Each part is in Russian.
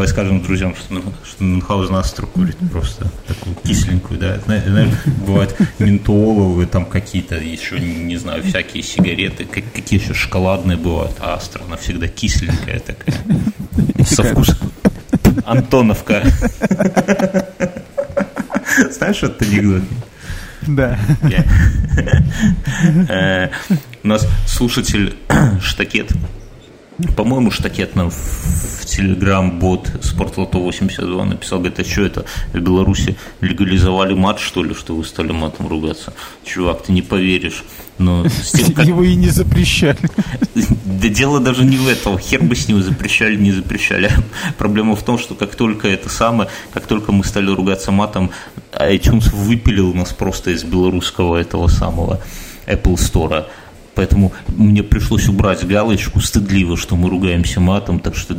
Давай скажем друзьям, что, что Мюнхгаузен Астра курит просто такую кисленькую, да. Знаешь, бывают ментоловые там какие-то еще, не знаю, всякие сигареты, какие еще шоколадные бывают, а Астра, она всегда кисленькая такая. Со вкусом. Антоновка. Знаешь этот анекдот? Да. Э, у нас слушатель Штакет по-моему, штакет нам в Телеграм-бот Спортлото 82 написал, говорит, а что это, в Беларуси легализовали мат, что ли, что вы стали матом ругаться? Чувак, ты не поверишь. Но с тем, как... Его и не запрещали. Да дело даже не в этом. Хер бы с ним запрещали, не запрещали. Проблема в том, что как только это самое, как только мы стали ругаться матом, iTunes выпилил нас просто из белорусского этого самого Apple Store. Поэтому мне пришлось убрать галочку стыдливо, что мы ругаемся матом, так что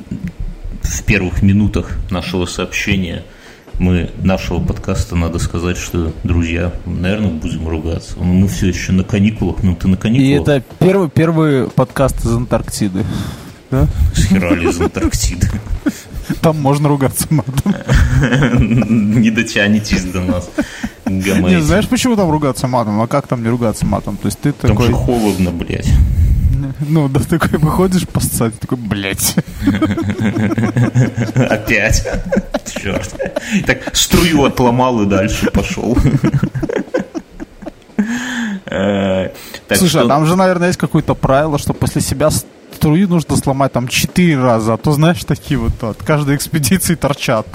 в первых минутах нашего сообщения мы нашего подкаста надо сказать, что, друзья, наверное, будем ругаться. Но мы все еще на каникулах, ну ты на каникулах. И это первый, первый подкаст из Антарктиды. Да? Схерали из Антарктиды. Там можно ругаться матом. Не дотянетесь до нас. Не, знаешь, почему там ругаться матом? А как там не ругаться матом? То есть ты там такой... же холодно, блядь. Ну, да такой выходишь по сцене, такой, блядь. Опять. Черт. Так, струю отломал и дальше пошел. Э, Слушай, а там же, наверное, есть какое-то правило, что после себя струю нужно сломать там четыре раза, а то, знаешь, такие вот от каждой экспедиции торчат.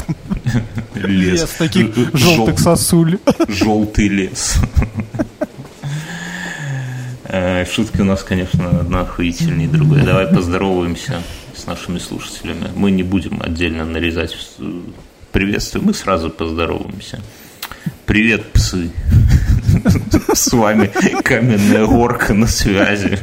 Лес. Лес таких желтых сосуль. Желтый лес. Э, шутки у нас, конечно, одна охуительнее другая. Давай поздороваемся с нашими слушателями. Мы не будем отдельно нарезать приветствие, мы сразу поздороваемся. Привет, псы. С вами каменная горка на связи.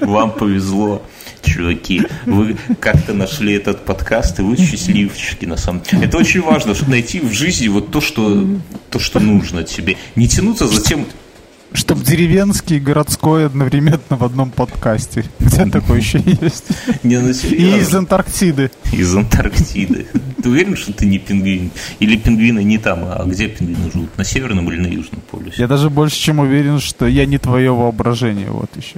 Вам повезло, чуваки. Вы как-то нашли этот подкаст, и вы счастливчики на самом деле. Это очень важно, чтобы найти в жизни вот то, что, то, что нужно тебе. Не тянуться за тем, чтобы деревенский и городской одновременно в одном подкасте. Где такое еще есть? Не, ну, и из Антарктиды. Из Антарктиды. Ты уверен, что ты не пингвин? Или пингвины не там, а где пингвины живут? На Северном или на Южном полюсе? Я даже больше чем уверен, что я не твое воображение. Вот еще.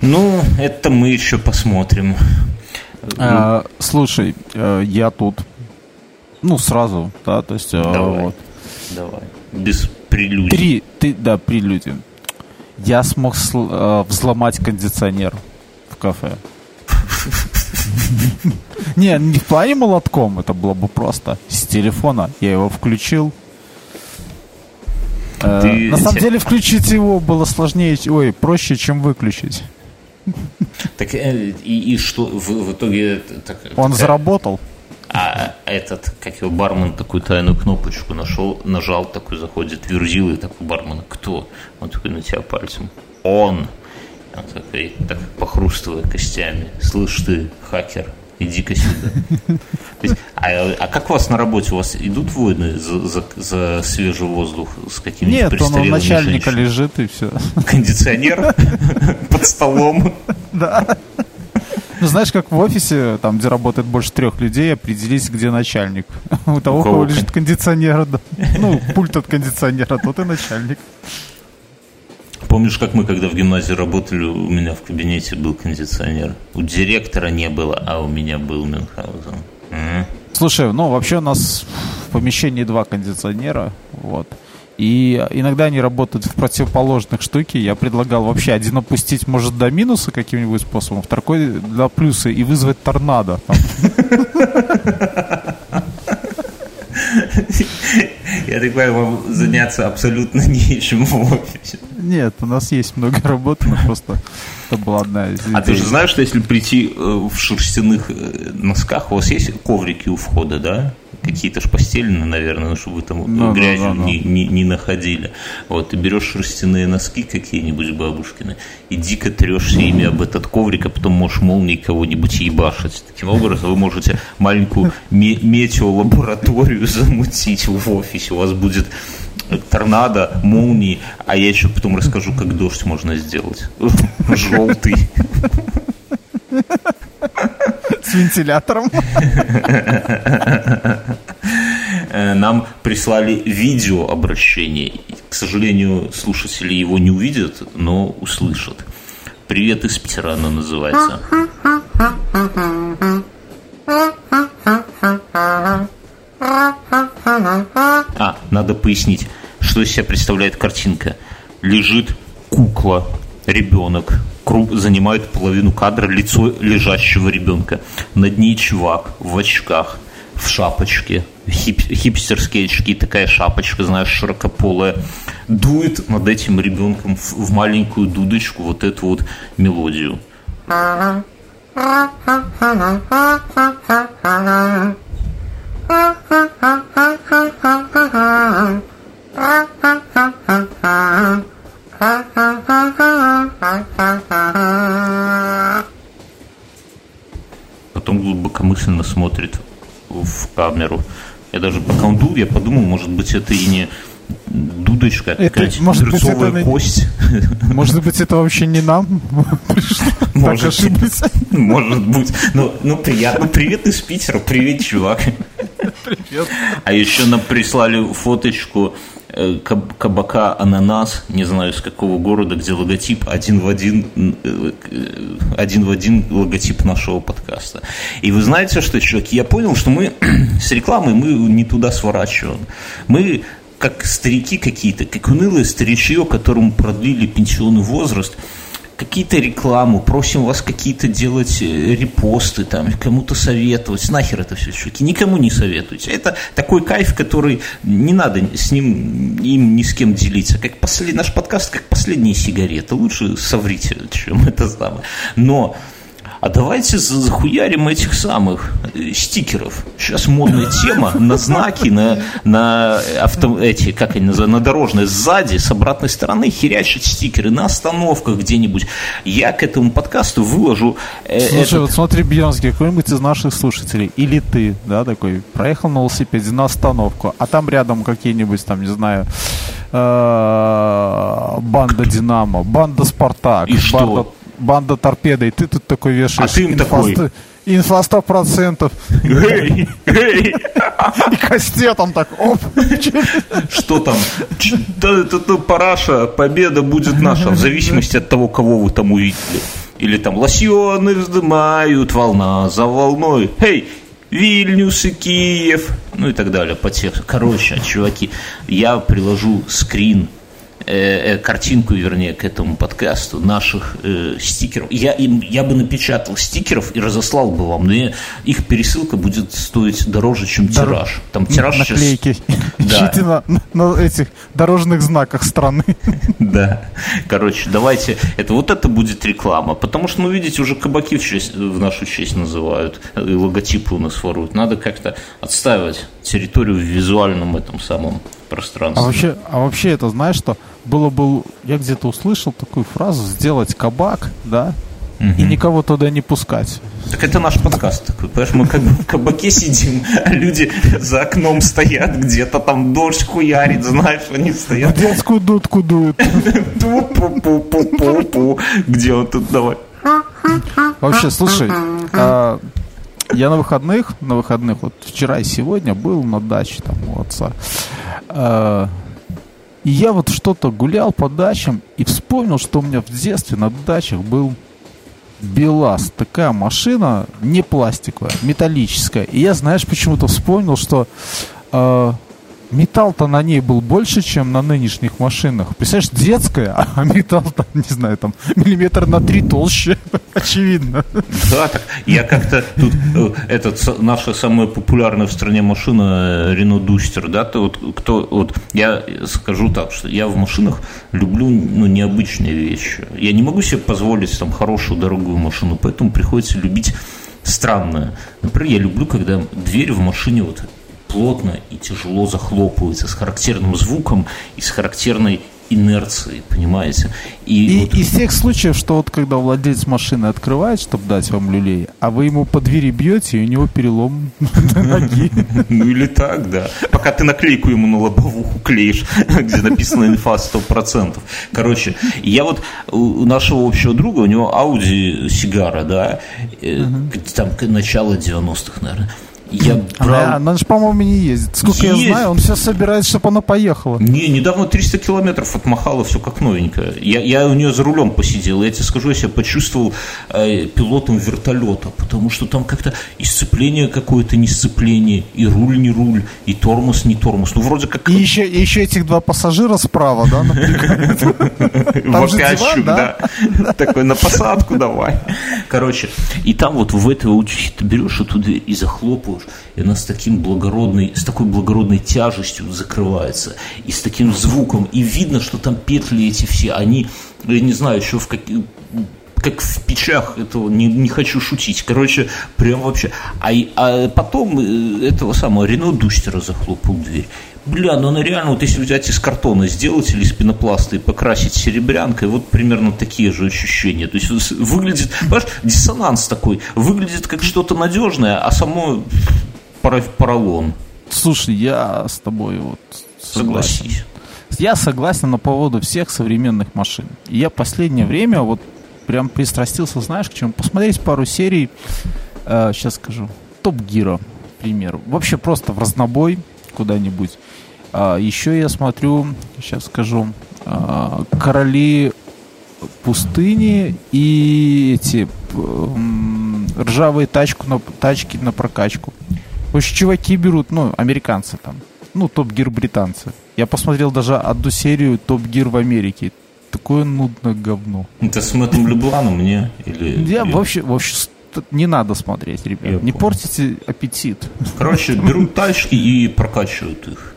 Ну, это мы еще посмотрим. А, слушай, э, я тут, ну, сразу, да, то есть, э, давай, вот. Давай, без прелюдий. Три, ты, да, прелюдии. Я смог э, взломать кондиционер в кафе. Не, не в плане молотком, это было бы просто. С телефона я его включил. На самом деле включить его было сложнее, ой, проще, чем выключить. Так и, и что в, в итоге? Так, Он такая... заработал. А этот, как его, бармен такую тайную кнопочку нашел, нажал, такой заходит, верзил, и такой бармен, кто? Он такой на тебя пальцем. Он! Он такой, так похрустывая костями. Слышь ты, хакер, иди-ка сюда. Есть, а, а как у вас на работе? У вас идут войны за, за, за свежий воздух с какими-нибудь Нет, он у начальника женщинами? лежит и все. Кондиционер под столом. Да. Ну, знаешь, как в офисе, там, где работает больше трех людей, определись, где начальник. У того, у кого лежит кондиционер, да. ну, пульт от кондиционера, тот и начальник. Помнишь, как мы, когда в гимназии работали, у меня в кабинете был кондиционер? У директора не было, а у меня был Мюнхгаузен. Слушай, ну, вообще у нас в помещении два кондиционера, вот. И иногда они работают в противоположных штуке. Я предлагал вообще один опустить, может, до минуса каким-нибудь способом, второй до плюса и вызвать торнадо. Я так понимаю, вам заняться абсолютно нечем в офисе. Нет, у нас есть много работы, но просто это была одна из А ты же знаешь, что если прийти э, в шерстяных э, носках, у вас есть коврики у входа, да? Какие-то ж постельные, наверное, ну, чтобы вы там ну, грязью да, да, не, не, не находили. Вот, ты берешь шерстяные носки какие-нибудь бабушкины и дико трешься ими об этот коврик, а потом можешь молнией кого-нибудь ебашить. Таким образом, вы можете маленькую метеолабораторию замутить в офисе. У вас будет торнадо, молнии, а я еще потом расскажу, как дождь можно сделать. Желтый. С вентилятором. Э, нам прислали видео обращение. К сожалению, слушатели его не увидят, но услышат. Привет из Питера оно называется. А, надо пояснить, что из себя представляет картинка. Лежит кукла, ребенок, круг занимает половину кадра лицо лежащего ребенка. Над ней чувак в очках, в шапочке, хип, хипстерские очки, такая шапочка, знаешь, широкополая, дует над этим ребенком в, в маленькую дудочку вот эту вот мелодию. Потом глубокомысленно смотрит в камеру. Я даже пока он дул, я подумал, может быть, это и не дудочка, это, какая-нибудь может быть, это, кость. Может быть, это вообще не нам Может, может быть. Ну, ну, приятно. Привет из Питера. Привет, чувак. Привет. А еще нам прислали фоточку кабака «Ананас», не знаю, с какого города, где логотип один в один, э, один в один логотип нашего подкаста. И вы знаете что, чуваки, я понял, что мы с рекламой мы не туда сворачиваем. Мы как старики какие-то, как унылые старичье, которому продлили пенсионный возраст – какие-то рекламу, просим вас какие-то делать э, репосты, там, кому-то советовать. Нахер это все, чуваки, никому не советуйте. Это такой кайф, который не надо с ним, им ни с кем делиться. Как послед... Наш подкаст как последняя сигарета. Лучше соврите, чем это самое. Но а давайте захуярим этих самых э, стикеров. Сейчас модная тема на знаки, на, на авто, эти, как они называют, на дорожные сзади, с обратной стороны херячат стикеры на остановках где-нибудь. Я к этому подкасту выложу... Э, Слушай, этот... вот смотри, Бьонский, какой-нибудь из наших слушателей, или ты, да, такой, проехал на велосипеде на остановку, а там рядом какие-нибудь, там, не знаю, э, банда Динамо, банда Спартак, и банда банда торпеда, и ты тут такой вешаешь. А ты им такой... Инфа сто процентов. И кастетом так, оп. Что там? Это параша, победа будет наша, в зависимости от того, кого вы там увидели. Или там лосьоны вздымают, волна за волной. Эй, Вильнюс и Киев, ну и так далее по тексту. Короче, чуваки, я приложу скрин Э, э, картинку, вернее, к этому подкасту наших э, стикеров. Я, им, я бы напечатал стикеров и разослал бы вам, но я, их пересылка будет стоить дороже, чем Дор... тираж. Там тираж Наклейки. сейчас... Да. Ищите на, на этих дорожных знаках страны. Да. Короче, давайте... Это, вот это будет реклама. Потому что, ну, видите, уже кабаки в, честь, в нашу честь называют. И логотипы у нас воруют. Надо как-то отстаивать территорию в визуальном этом самом пространстве. А вообще, а вообще это знаешь что? Было бы, я где-то услышал такую фразу, сделать кабак, да, угу. и никого туда не пускать. Так это наш подкаст такой, понимаешь, мы как бы в кабаке сидим, а люди за окном стоят, где-то там дождь хуярит, знаешь, они стоят. В детскую дудку дуют. Где он тут, давай. Вообще, слушай, а, я на выходных, на выходных, вот вчера и сегодня был на даче там у отца. И я вот что-то гулял по дачам и вспомнил, что у меня в детстве на дачах был БелАЗ. Такая машина, не пластиковая, металлическая. И я, знаешь, почему-то вспомнил, что э, металл-то на ней был больше, чем на нынешних машинах. Представляешь, детская, а металл-то, не знаю, там миллиметр на три толще, очевидно. Да, так я как-то тут, э, этот, наша самая популярная в стране машина Рено Дустер, да, то вот кто, вот я скажу так, что я в машинах люблю, ну, необычные вещи. Я не могу себе позволить там хорошую, дорогую машину, поэтому приходится любить странное. Например, я люблю, когда дверь в машине вот плотно и тяжело захлопывается, с характерным звуком и с характерной инерции, понимаете? И, и вот... из тех случаев, что вот когда владелец машины открывает, чтобы дать вам люлей, а вы ему по двери бьете, и у него перелом ноги. Ну или так, да. Пока ты наклейку ему на лобовуху клеишь, где написано инфа 100%. Короче, я вот у нашего общего друга, у него Audi сигара, да, э, там начало 90-х, наверное. Я брал... Она, она же, по-моему, не ездит. Сколько Есть. я знаю, он все собирает, чтобы она поехала. Не, недавно 300 километров отмахала, все как новенькое. Я, я у нее за рулем посидел, я тебе скажу, я себя почувствовал э, пилотом вертолета, потому что там как-то и сцепление какое-то не сцепление, и руль не руль, и тормоз не тормоз. Ну, вроде как... И еще, и еще этих два пассажира справа, да, Вопящих, да. Такой на посадку давай. Короче, и там вот в участи ты берешь эту дверь и захлопываешь, и она с таким благородной, с такой благородной тяжестью закрывается, и с таким звуком, и видно, что там петли эти все, они, я не знаю, еще в каких как в печах этого, не, не хочу шутить. Короче, прям вообще. А, а потом э, этого самого Рено Дустера захлопал дверь. Бля, ну она реально, вот если взять из картона сделать или из пенопласта и покрасить серебрянкой, вот примерно такие же ощущения. То есть выглядит, понимаешь, диссонанс такой, выглядит как что-то надежное, а само поролон. Слушай, я с тобой вот согласен. Согласись. Я согласен на поводу всех современных машин. Я последнее время вот прям пристрастился, знаешь, к чему? Посмотреть пару серий, э, сейчас скажу, Топ Гира, к примеру. Вообще просто в разнобой куда-нибудь. А, еще я смотрю, сейчас скажу, а, короли пустыни и эти ржавые тачку на, тачки на прокачку. В общем, чуваки берут, ну, американцы там, ну, топ-гир британцы. Я посмотрел даже одну серию топ-гир в Америке. Такое нудное говно. Это с Мэттом Лебланом, мне? Или, я или... вообще, вообще не надо смотреть, ребят. Я не понял. портите аппетит. Короче, берут тачки и прокачивают их.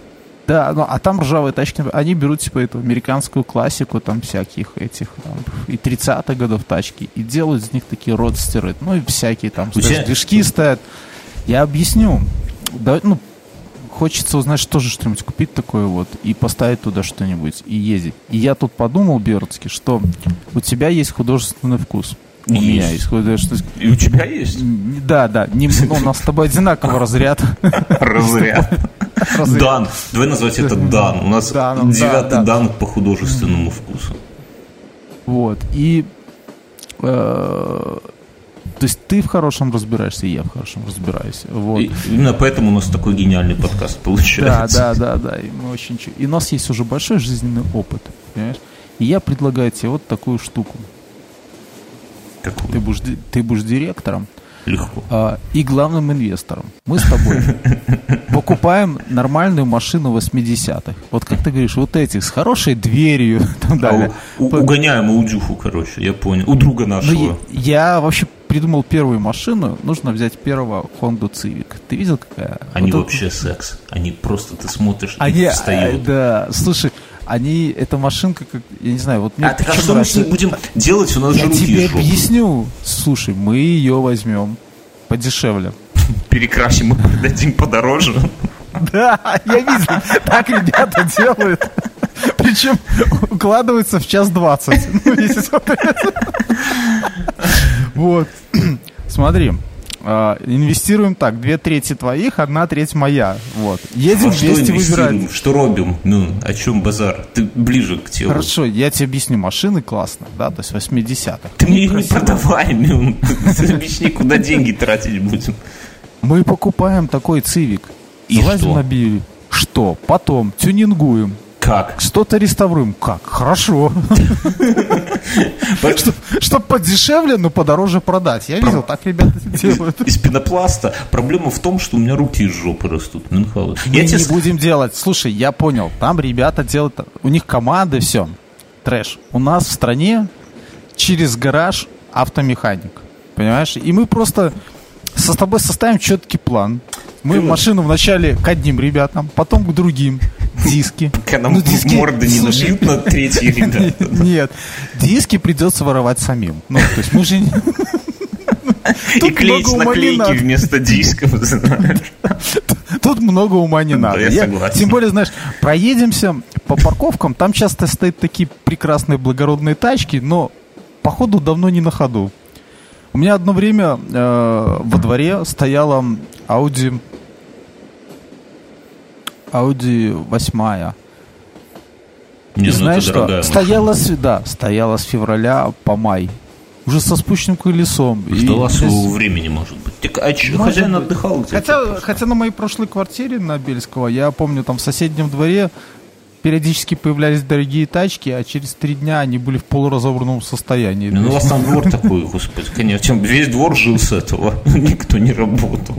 Да, ну а там ржавые тачки, они берут типа эту американскую классику, там всяких этих, там, и 30-х годов тачки, и делают из них такие родстеры, ну и всякие там, тебя... движки стоят. Я объясню. Да, ну, хочется узнать, что же что-нибудь купить такое вот и поставить туда что-нибудь и ездить. И я тут подумал, Бердский, что у тебя есть художественный вкус. У есть. меня есть художественный И у тебя есть? Да, да. Не, ну, у нас с тобой одинаковый разряд. Разряд. Дан. Давай назвать это Дан. У нас девятый Дан по художественному вкусу. Вот. И э, то есть ты в хорошем разбираешься, и я в хорошем разбираюсь. Вот. И именно поэтому у нас такой гениальный подкаст получается. Да, да, да, да. И, мы очень... и у нас есть уже большой жизненный опыт. Понимаешь? И я предлагаю тебе вот такую штуку. Какую? Ты будешь, ты будешь директором, Легко. А, и главным инвестором. Мы с тобой покупаем нормальную машину 80-х. Вот как ты говоришь, вот этих с хорошей дверью. Там, далее. А, у, угоняем Аудюху, короче, я понял. У друга ну, нашего. Я, я вообще придумал первую машину, нужно взять первого Honda Civic. Ты видел, какая? Они вот вообще это... секс. Они просто, ты смотришь, Они, и встают. Да, слушай, они, эта машинка, как, я не знаю, вот... А ты а что мы с ней будем делать? У нас я же руки тебе объясню. Слушай, мы ее возьмем подешевле. Перекрасим и продадим подороже. Да, я видел, так ребята делают. Причем укладываются в час двадцать. Ну, вот. Смотри, Uh, инвестируем так, две трети твоих, одна треть моя. Вот. Едем а вместе выбирать. Что робим? Ну, о чем базар? Ты ближе к телу. Хорошо, я тебе объясню. Машины классно, да, то есть 80-х. Ты мне их не продавай, ну, объясни, куда деньги тратить будем. Мы покупаем такой цивик. И Залазим что? на бире. Что? Потом тюнингуем. Как? Что-то реставрируем. Как? Хорошо. Чтобы подешевле, но подороже продать. Я видел, так ребята делают. Из пенопласта. Проблема в том, что у меня руки из жопы растут. Мы не будем делать. Слушай, я понял. Там ребята делают... У них команды, все. Трэш. У нас в стране через гараж автомеханик. Понимаешь? И мы просто со с тобой составим четкий план. Мы машину вначале к одним ребятам, потом к другим. Диски. Нам ну, диски... морды не набьют на третьи ребята. Нет, диски придется воровать самим. Ну, то есть мы же... И клеить наклейки вместо дисков, Тут много ума не надо. я согласен. Тем более, знаешь, проедемся по парковкам, там часто стоят такие прекрасные благородные тачки, но походу давно не на ходу. У меня одно время э, во дворе стояла Audi Audi 8. Не, И ну, знаешь что? дорогая Стояла с, да, стояла с февраля по май. Уже со спущенным колесом. И Ждала здесь- своего времени, может быть. Так, а Может хозяин быть. отдыхал где-то? Хотя, хотя на моей прошлой квартире на Бельского, я помню, там в соседнем дворе периодически появлялись дорогие тачки, а через три дня они были в полуразобранном состоянии. Ну, у вас там двор такой, господи, конечно. Весь двор жил с этого. Никто не работал.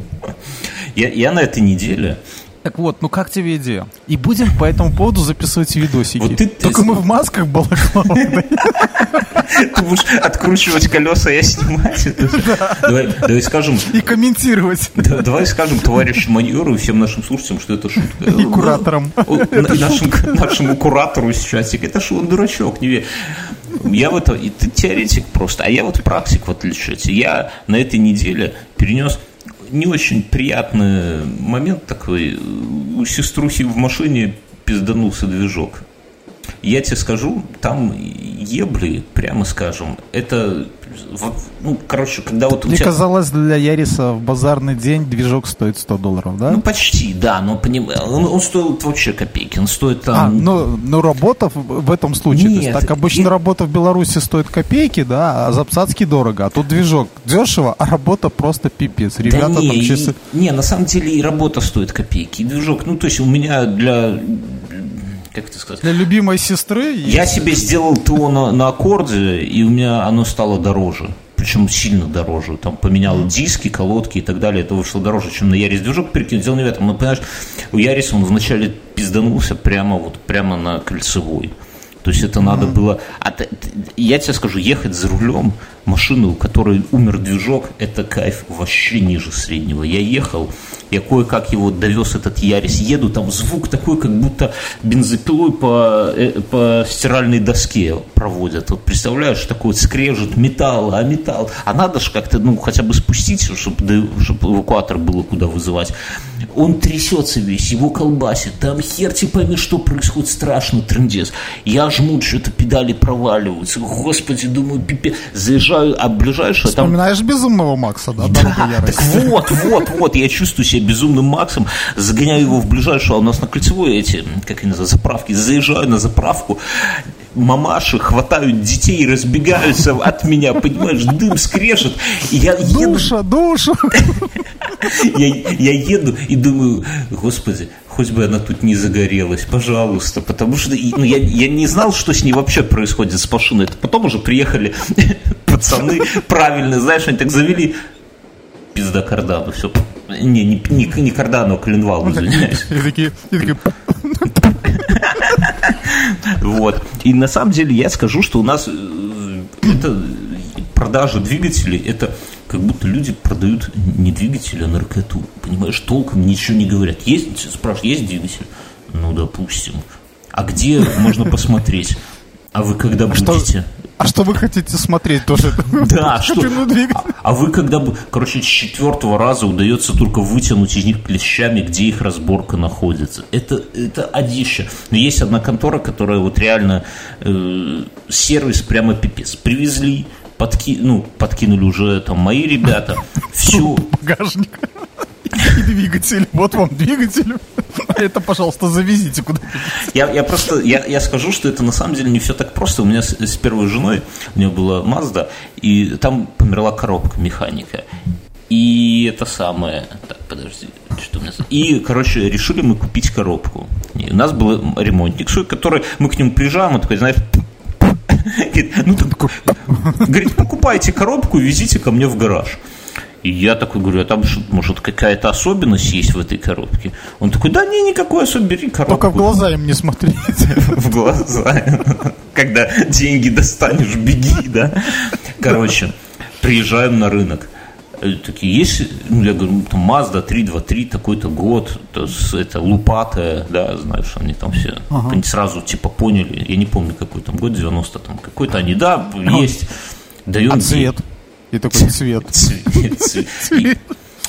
Я, я на этой неделе Так вот, ну как тебе идея? И будем по этому поводу записывать видосики. Вот ты- Только мы в масках балаклавах. ты будешь откручивать колеса, я снимать это. Давай, скажем, И комментировать. да- давай скажем товарищу майору и всем нашим слушателям, что это шутка. И кураторам. Нашим- нашему куратору из чатика. Это что он дурачок, не верь. Я вот, ты теоретик просто, а я вот практик, в отличие. Я на этой неделе перенес не очень приятный момент такой. У сеструхи в машине пизданулся движок. Я тебе скажу, там ебли, прямо скажем, это, ну, короче, когда вот у Мне тебя... казалось, для Яриса в базарный день движок стоит 100 долларов, да? Ну, почти, да, но поним... он, он стоит вообще копейки, он стоит А, там... ну, ну работа в этом случае. то есть, Нет, так обычно нет. работа в Беларуси стоит копейки, да, а Запсадский дорого. А тут движок дешево, а работа просто пипец. Ребята да не, там и- часы... не, на самом деле и работа стоит копейки, и движок, ну, то есть у меня для... Как это сказать? Для любимой сестры Я есть- себе сделал ТО на, на аккорде, и у меня оно стало дороже. Причем сильно дороже. Там поменял диски, колодки и так далее. Это вышло дороже, чем на Ярис. Движок перекинул. Дело не в этом. Но, понимаешь, у Яриса он вначале пизданулся прямо вот прямо на кольцевой. То есть это надо было... а я тебе скажу, ехать за рулем машины, у которой умер движок, это кайф вообще ниже среднего. Я ехал, я кое-как его довез, этот Ярис, еду, там звук такой, как будто бензопилой по, э, по стиральной доске проводят. Вот представляешь, такой вот скрежет металла, а металл. А надо же как-то, ну, хотя бы спустить, чтобы, чтобы эвакуатор было куда вызывать. Он трясется весь, его колбасит, там хер тебе пойми, что происходит, страшно, трындец. Я жму, что-то педали проваливаются, господи, думаю, пипе. Заезжаю, а ближайшее там... Вспоминаешь безумного Макса, да? Да, «Дорога так ярости»? вот, вот, вот, я чувствую себя безумным Максом, загоняю его в ближайшую, а у нас на кольцевой эти, как они называются, заправки, заезжаю на заправку, мамаши хватают детей, разбегаются от меня, понимаешь, дым скрежет, и я еду, Душа, душа! я, я еду и думаю, господи, хоть бы она тут не загорелась, пожалуйста, потому что ну, я, я не знал, что с ней вообще происходит с машиной. Это потом уже приехали пацаны правильно, знаешь, они так завели пизда кардану, все. Не, не, не, не кардану, а коленвал, извиняюсь. И такие, и такие, Вот. И на самом деле я скажу, что у нас э, это продажа двигателей, это как будто люди продают не двигатель, а наркоту. Понимаешь, толком ничего не говорят. Есть, спрашивают, есть двигатель? Ну, допустим. А где можно посмотреть? А вы когда что- будете? а что вы хотите смотреть тоже? Да, что? Кабину двигателя. А, а вы когда бы, короче, с четвертого раза удается только вытянуть из них клещами, где их разборка находится. Это, это одище. Но есть одна контора, которая вот реально э, сервис прямо пипец. Привезли, подки, ну, подкинули уже там мои ребята. Все. Багажник. И двигатель. Вот вам двигатель. Это, пожалуйста, завезите куда Я, я просто, я, я скажу, что это на самом деле не все так просто. У меня с, с первой женой, у нее была Mazda, и там померла коробка механика. И это самое... Так, подожди, что у меня... И, короче, решили мы купить коробку. И у нас был ремонтник, который... Мы к нему приезжаем, он такой, знаешь... Говорит, ну, так, говорит, покупайте коробку и везите ко мне в гараж. И я такой говорю, а там может какая-то особенность есть в этой коробке? Он такой, да не, никакой особенности, бери коробку. Только в глаза им не смотрите. в глаза. Когда деньги достанешь, беги, да. Короче, приезжаем на рынок. Э, Такие есть, ну, я говорю, там Mazda 323, такой-то год, то есть это лупатая, да, знаешь, они там все они сразу типа поняли, я не помню, какой там год, 90 там какой-то, они, да, есть, даем А цвет? И такой цвет. Цвет, цвет. И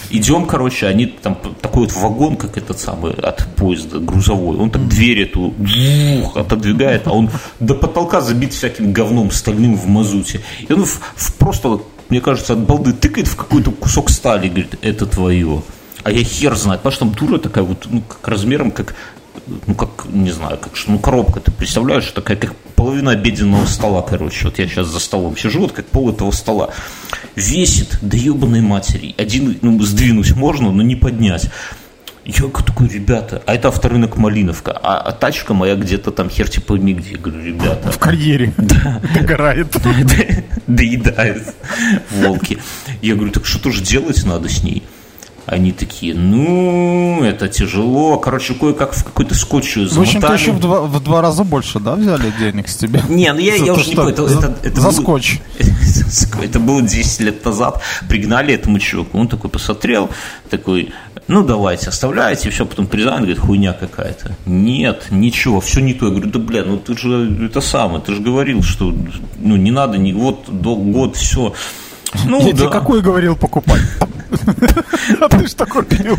Идем, короче, они там такой вот вагон, как этот самый от поезда грузовой. Он так дверь эту вух, отодвигает, а он до потолка забит всяким говном стальным в мазуте. И он в, в просто, мне кажется, от балды тыкает в какой-то кусок стали, говорит, это твое. А я хер знает, потому что там дура такая вот, ну, как размером, как ну, как, не знаю, как, ну, коробка, ты представляешь, такая, как половина обеденного стола, короче, вот я сейчас за столом сижу, вот как пол этого стола, весит, да ебаной матери, один, ну, сдвинуть можно, но не поднять. Я такой, ребята, а это авторынок Малиновка, а, а тачка моя где-то там хер типа где. Я говорю, ребята. В карьере. Да. Догорает. Доедает волки. Я говорю, так что же делать надо с ней? Они такие, ну, это тяжело. Короче, кое-как в какой-то скотч замотали. В общем-то, еще в два, в два раза больше, да, взяли денег с тебя? Не, ну я, я уже не помню. Это, за, это, это за было, скотч. Это было 10 лет назад. Пригнали этому чуваку. Он такой посмотрел, такой, ну, давайте, оставляйте. И все, потом признали, говорит, хуйня какая-то. Нет, ничего, все не то. Я говорю, да, бля, ну ты же это самое, ты же говорил, что ну, не надо, не, вот год, все. Ну, Я да. тебе какой говорил покупать? А ты ж такой пил.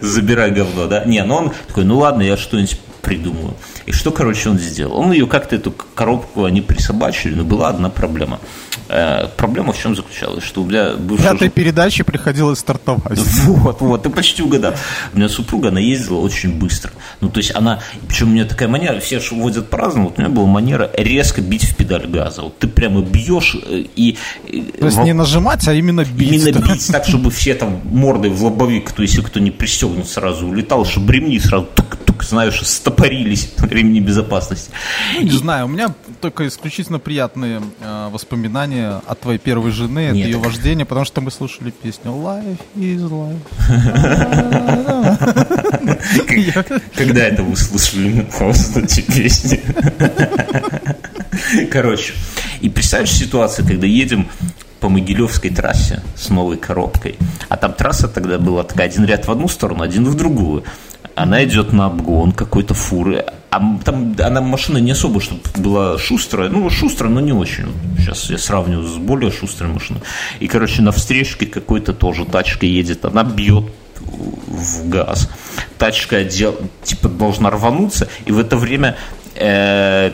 Забирай говно, да? Не, ну он такой, ну ладно, я что-нибудь придумаю. И что, короче, он сделал? Он ее как-то, эту коробку, они присобачили, но была одна проблема. Э, проблема в чем заключалась? Что у меня бывшая... Пятой передаче приходилось стартовать. Вот, вот, ты почти угадал. У меня супруга, она ездила очень быстро. Ну, то есть она, причем у меня такая манера, все же водят по-разному, вот у меня была манера резко бить в педаль газа. Вот ты прямо бьешь э, и... То есть не нажимать, а именно бить. Именно бить, так, чтобы все там мордой в лобовик, то есть если кто не пристегнут, сразу улетал, чтобы ремни сразу тук-тук, знаешь, стопорились ремни безопасности. Ну, не знаю, у меня только исключительно приятные э, воспоминания от твоей первой жены, от ее вождения, потому что мы слушали песню Life is life. Когда это вы слушали эти песни? Короче, и представляешь ситуацию, когда едем по Могилевской трассе с новой коробкой. А там трасса тогда была такая, один ряд в одну сторону, один в другую. Она идет на обгон какой-то фуры. А там она машина не особо, чтобы была шустрая. Ну, шустрая, но не очень. Сейчас я сравниваю с более шустрой машиной. И, короче, на встречке какой-то тоже тачка едет. Она бьет в газ. Тачка дел, типа должна рвануться, и в это время э,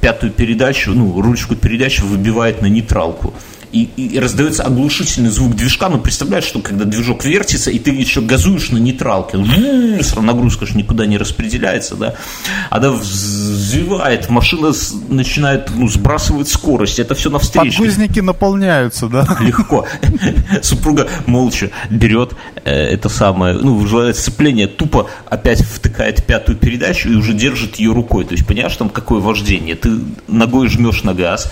пятую передачу, ну, ручку передачи выбивает на нейтралку и, и раздается оглушительный звук движка, ну, представляешь, что когда движок вертится, и ты еще газуешь на нейтралке, нагрузка же никуда не распределяется, да, она взвивает, машина начинает, ну, сбрасывать скорость, это все навстречу. Подгузники наполняются, да? Легко. Супруга молча берет э, это самое, ну, вызывает сцепление, тупо опять втыкает пятую передачу и уже держит ее рукой, то есть, понимаешь, там какое вождение, ты ногой жмешь на газ,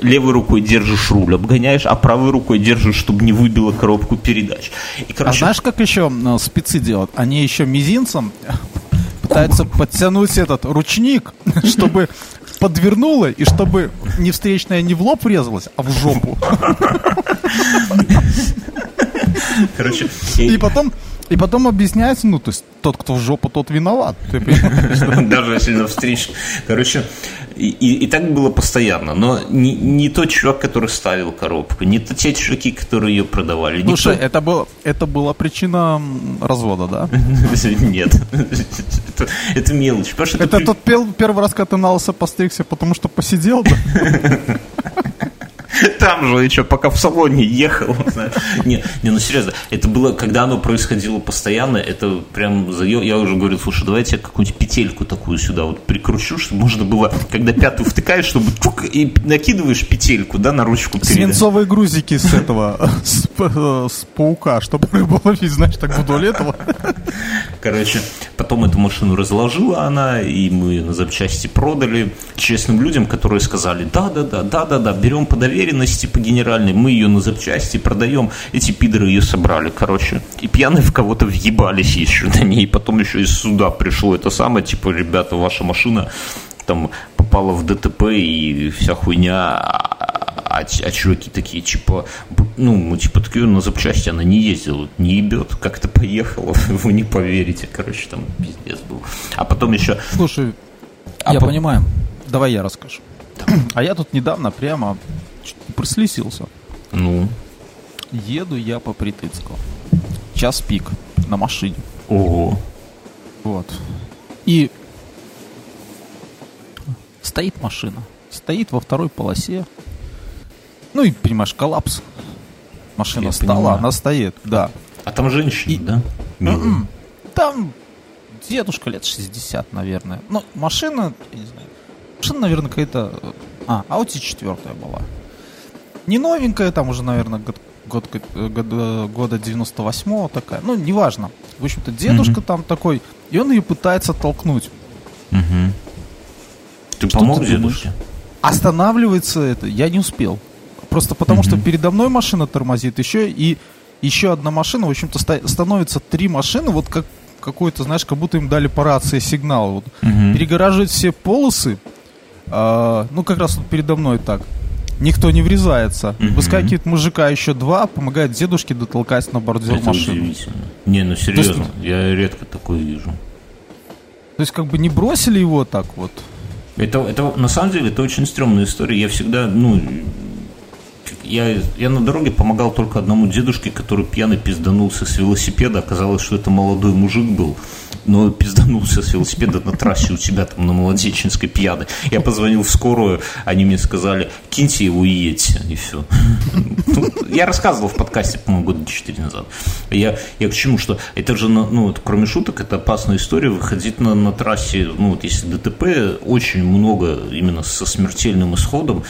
левой рукой держишь руль, обгоняешь, а правой рукой держишь, чтобы не выбило коробку передач. И, короче... А знаешь, как еще э, спецы делают? Они еще мизинцем пытаются подтянуть этот ручник, чтобы подвернуло, и чтобы не встречная не в лоб врезалась, а в жопу. Короче, и потом и потом объясняется, ну, то есть тот, кто в жопу, тот виноват. Даже если на встрече. Короче, и, и, и так было постоянно. Но не, не тот чувак, который ставил коробку, не те чуваки, которые ее продавали. Слушай, никто... это, был, это была причина развода, да? Нет. это, это мелочь. Это тот первый раз, когда ты на лысо постригся, потому что посидел, да? Там же еще пока в салоне ехал. Не, не, ну серьезно, это было, когда оно происходило постоянно, это прям, я уже говорю, слушай, давайте я какую-нибудь петельку такую сюда вот прикручу, чтобы можно было, когда пятую втыкаешь, чтобы чук, и накидываешь петельку, да, на ручку. Свинцовые грузики с этого, с, с паука, чтобы рыба ловить, знаешь, так вдоль этого. Короче, потом эту машину разложила она, и мы на запчасти продали честным людям, которые сказали, да-да-да, да-да-да, берем по доверию, доверенности по генеральной, мы ее на запчасти продаем, эти пидоры ее собрали, короче. И пьяные в кого-то въебались еще на ней, потом еще из суда пришло это самое, типа, ребята, ваша машина там попала в ДТП и вся хуйня, а, а, а чуваки такие, типа, ну, мы типа такие, на запчасти она не ездила, не ебет, как-то поехала, вы не поверите, короче, там пиздец был. А потом еще... Слушай, а я по... понимаю, давай я расскажу. А я тут недавно прямо прослесился. Ну? еду я по Притыцку. Час пик на машине. Ого. Вот. И стоит машина. Стоит во второй полосе. Ну и, понимаешь, коллапс. Машина Я стала, понимаю. она стоит, да. А там женщина, И- да? Милая. М-м. Там дедушка лет 60, наверное. Ну, машина, я не знаю. Машина, наверное, какая-то... э, А, Audi 4 была. Не новенькая, там уже, наверное, год, год, э, года, года 98-го такая. Ну, неважно. В общем-то, дедушка Мгм. там такой, и он ее пытается толкнуть. Мгм. Ты Что помог ты думаешь? дедушке? Останавливается это, я не успел. Просто потому, что Мгм. передо мной машина тормозит, еще и еще одна машина, в общем-то, ста- становится три машины, вот как какой-то, знаешь, как будто им дали по рации сигнал. Вот. Мгм. Перегораживают все полосы, а, ну, как раз вот передо мной так. Никто не врезается. Мгм. Выскакивает мужика еще два, помогает дедушке дотолкать на бордюр Это удивительно. Не, ну серьезно, я редко такое вижу. То есть, как бы не бросили его так вот. Это, это на самом деле это очень стрёмная история. Я всегда, ну, я, я на дороге помогал только одному дедушке, который пьяный пизданулся с велосипеда. Оказалось, что это молодой мужик был. Но пизданулся с велосипеда на трассе у тебя там на Молодеченской пьяный. Я позвонил в скорую, они мне сказали, киньте его и едьте, и все. Я рассказывал в подкасте, по-моему, года 4 назад. Я, я к чему, что это же, ну, вот, кроме шуток, это опасная история, выходить на, на трассе, ну, вот если ДТП, очень много именно со смертельным исходом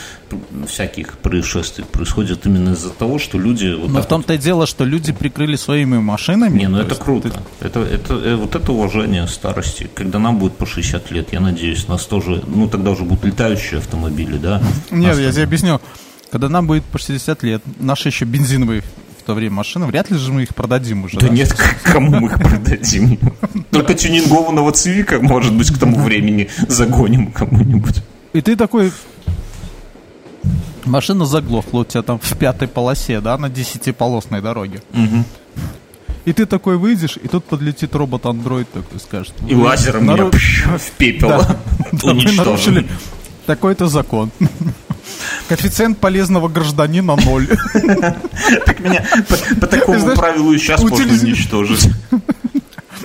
всяких происшествий происходит именно из-за того, что люди вот Но в том-то и дело, что люди прикрыли своими машинами. не, ну То это круто. ты- Это, это, э, вот это уважение старости. Когда нам будет по 60 лет, я надеюсь, нас тоже, ну тогда уже будут летающие автомобили, да? Нет, Нас я тебе объясню. Когда нам будет по 60 лет, наши еще бензиновые в то время машины, вряд ли же мы их продадим уже. Да нет, к- кому мы их продадим? Только тюнингованного цвика, может быть, к тому времени загоним кому-нибудь. И ты такой... Машина заглохла у тебя там в пятой полосе, да, на десятиполосной дороге. И ты такой выйдешь, и тут подлетит робот-андроид такой, скажет... И «Вы лазером меня нару- пш, в пепел Да. Да, вы нарушили такой-то закон. Коэффициент полезного гражданина ноль. Так меня по, такому правилу и сейчас можно уничтожить.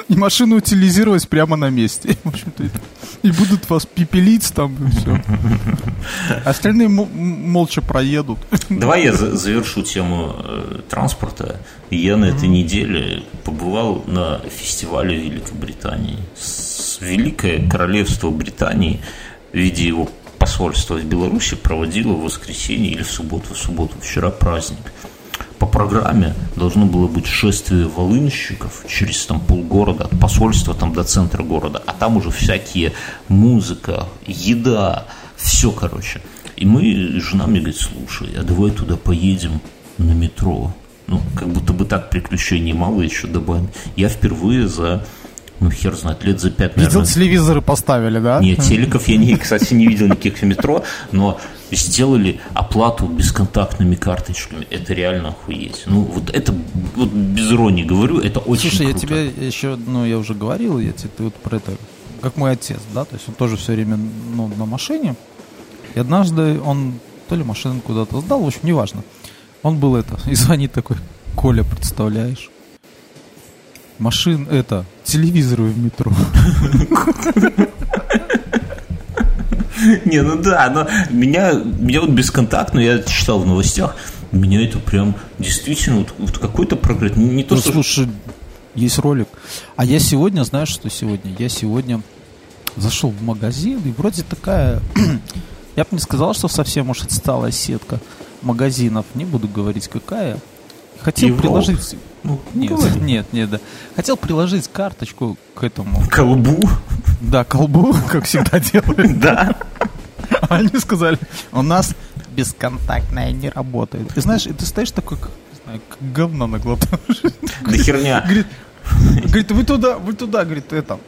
И машину утилизировать прямо на месте. В общем-то, и- будут вас пепелить там, и все. Остальные молча проедут. Давай я за- завершу тему э, транспорта. Я на этой неделе побывал на фестивале Великобритании. Великое Королевство Британии в виде его посольства в Беларуси проводило в воскресенье или в субботу, в субботу, вчера праздник. По программе должно было быть шествие волынщиков через там полгорода, от посольства там до центра города, а там уже всякие музыка, еда, все, короче. И мы, жена мне говорит, слушай, а давай туда поедем на метро. Ну, как будто бы так приключений мало еще добавим. Я впервые за, ну, хер знает, лет за пять, наверное, Видел, телевизоры поставили, да? нет, телеков я, не, кстати, не видел никаких в метро, но сделали оплату бесконтактными карточками. Это реально охуеть. Ну, вот это, вот без иронии говорю, это очень Слушай, я круто. тебе еще, ну, я уже говорил, я тебе ты вот про это, как мой отец, да, то есть он тоже все время, ну, на машине, и однажды он то ли машину куда-то сдал, в общем, неважно. Он был это, и звонит такой, Коля, представляешь? Машин, это, телевизоры в метро. Не, ну да, но меня, меня вот бесконтактно, я читал в новостях, меня это прям действительно вот, вот какой-то прогресс. Не, не то, Ну, что... слушай, есть ролик. А я сегодня, знаешь, что сегодня? Я сегодня зашел в магазин, и вроде такая... я бы не сказал, что совсем уж отсталая сетка магазинов. Не буду говорить, какая. Хотел Европа. приложить... Ну, Нет, говори. нет, нет, да. Хотел приложить карточку к этому, Колбу, да, колбу, как всегда делают. да. А они сказали, у нас бесконтактная не работает. И знаешь, и ты стоишь такой, как, не знаю, как говно наглотаешь. Да херня. Говорит, говорит, вы туда, вы туда, говорит, это,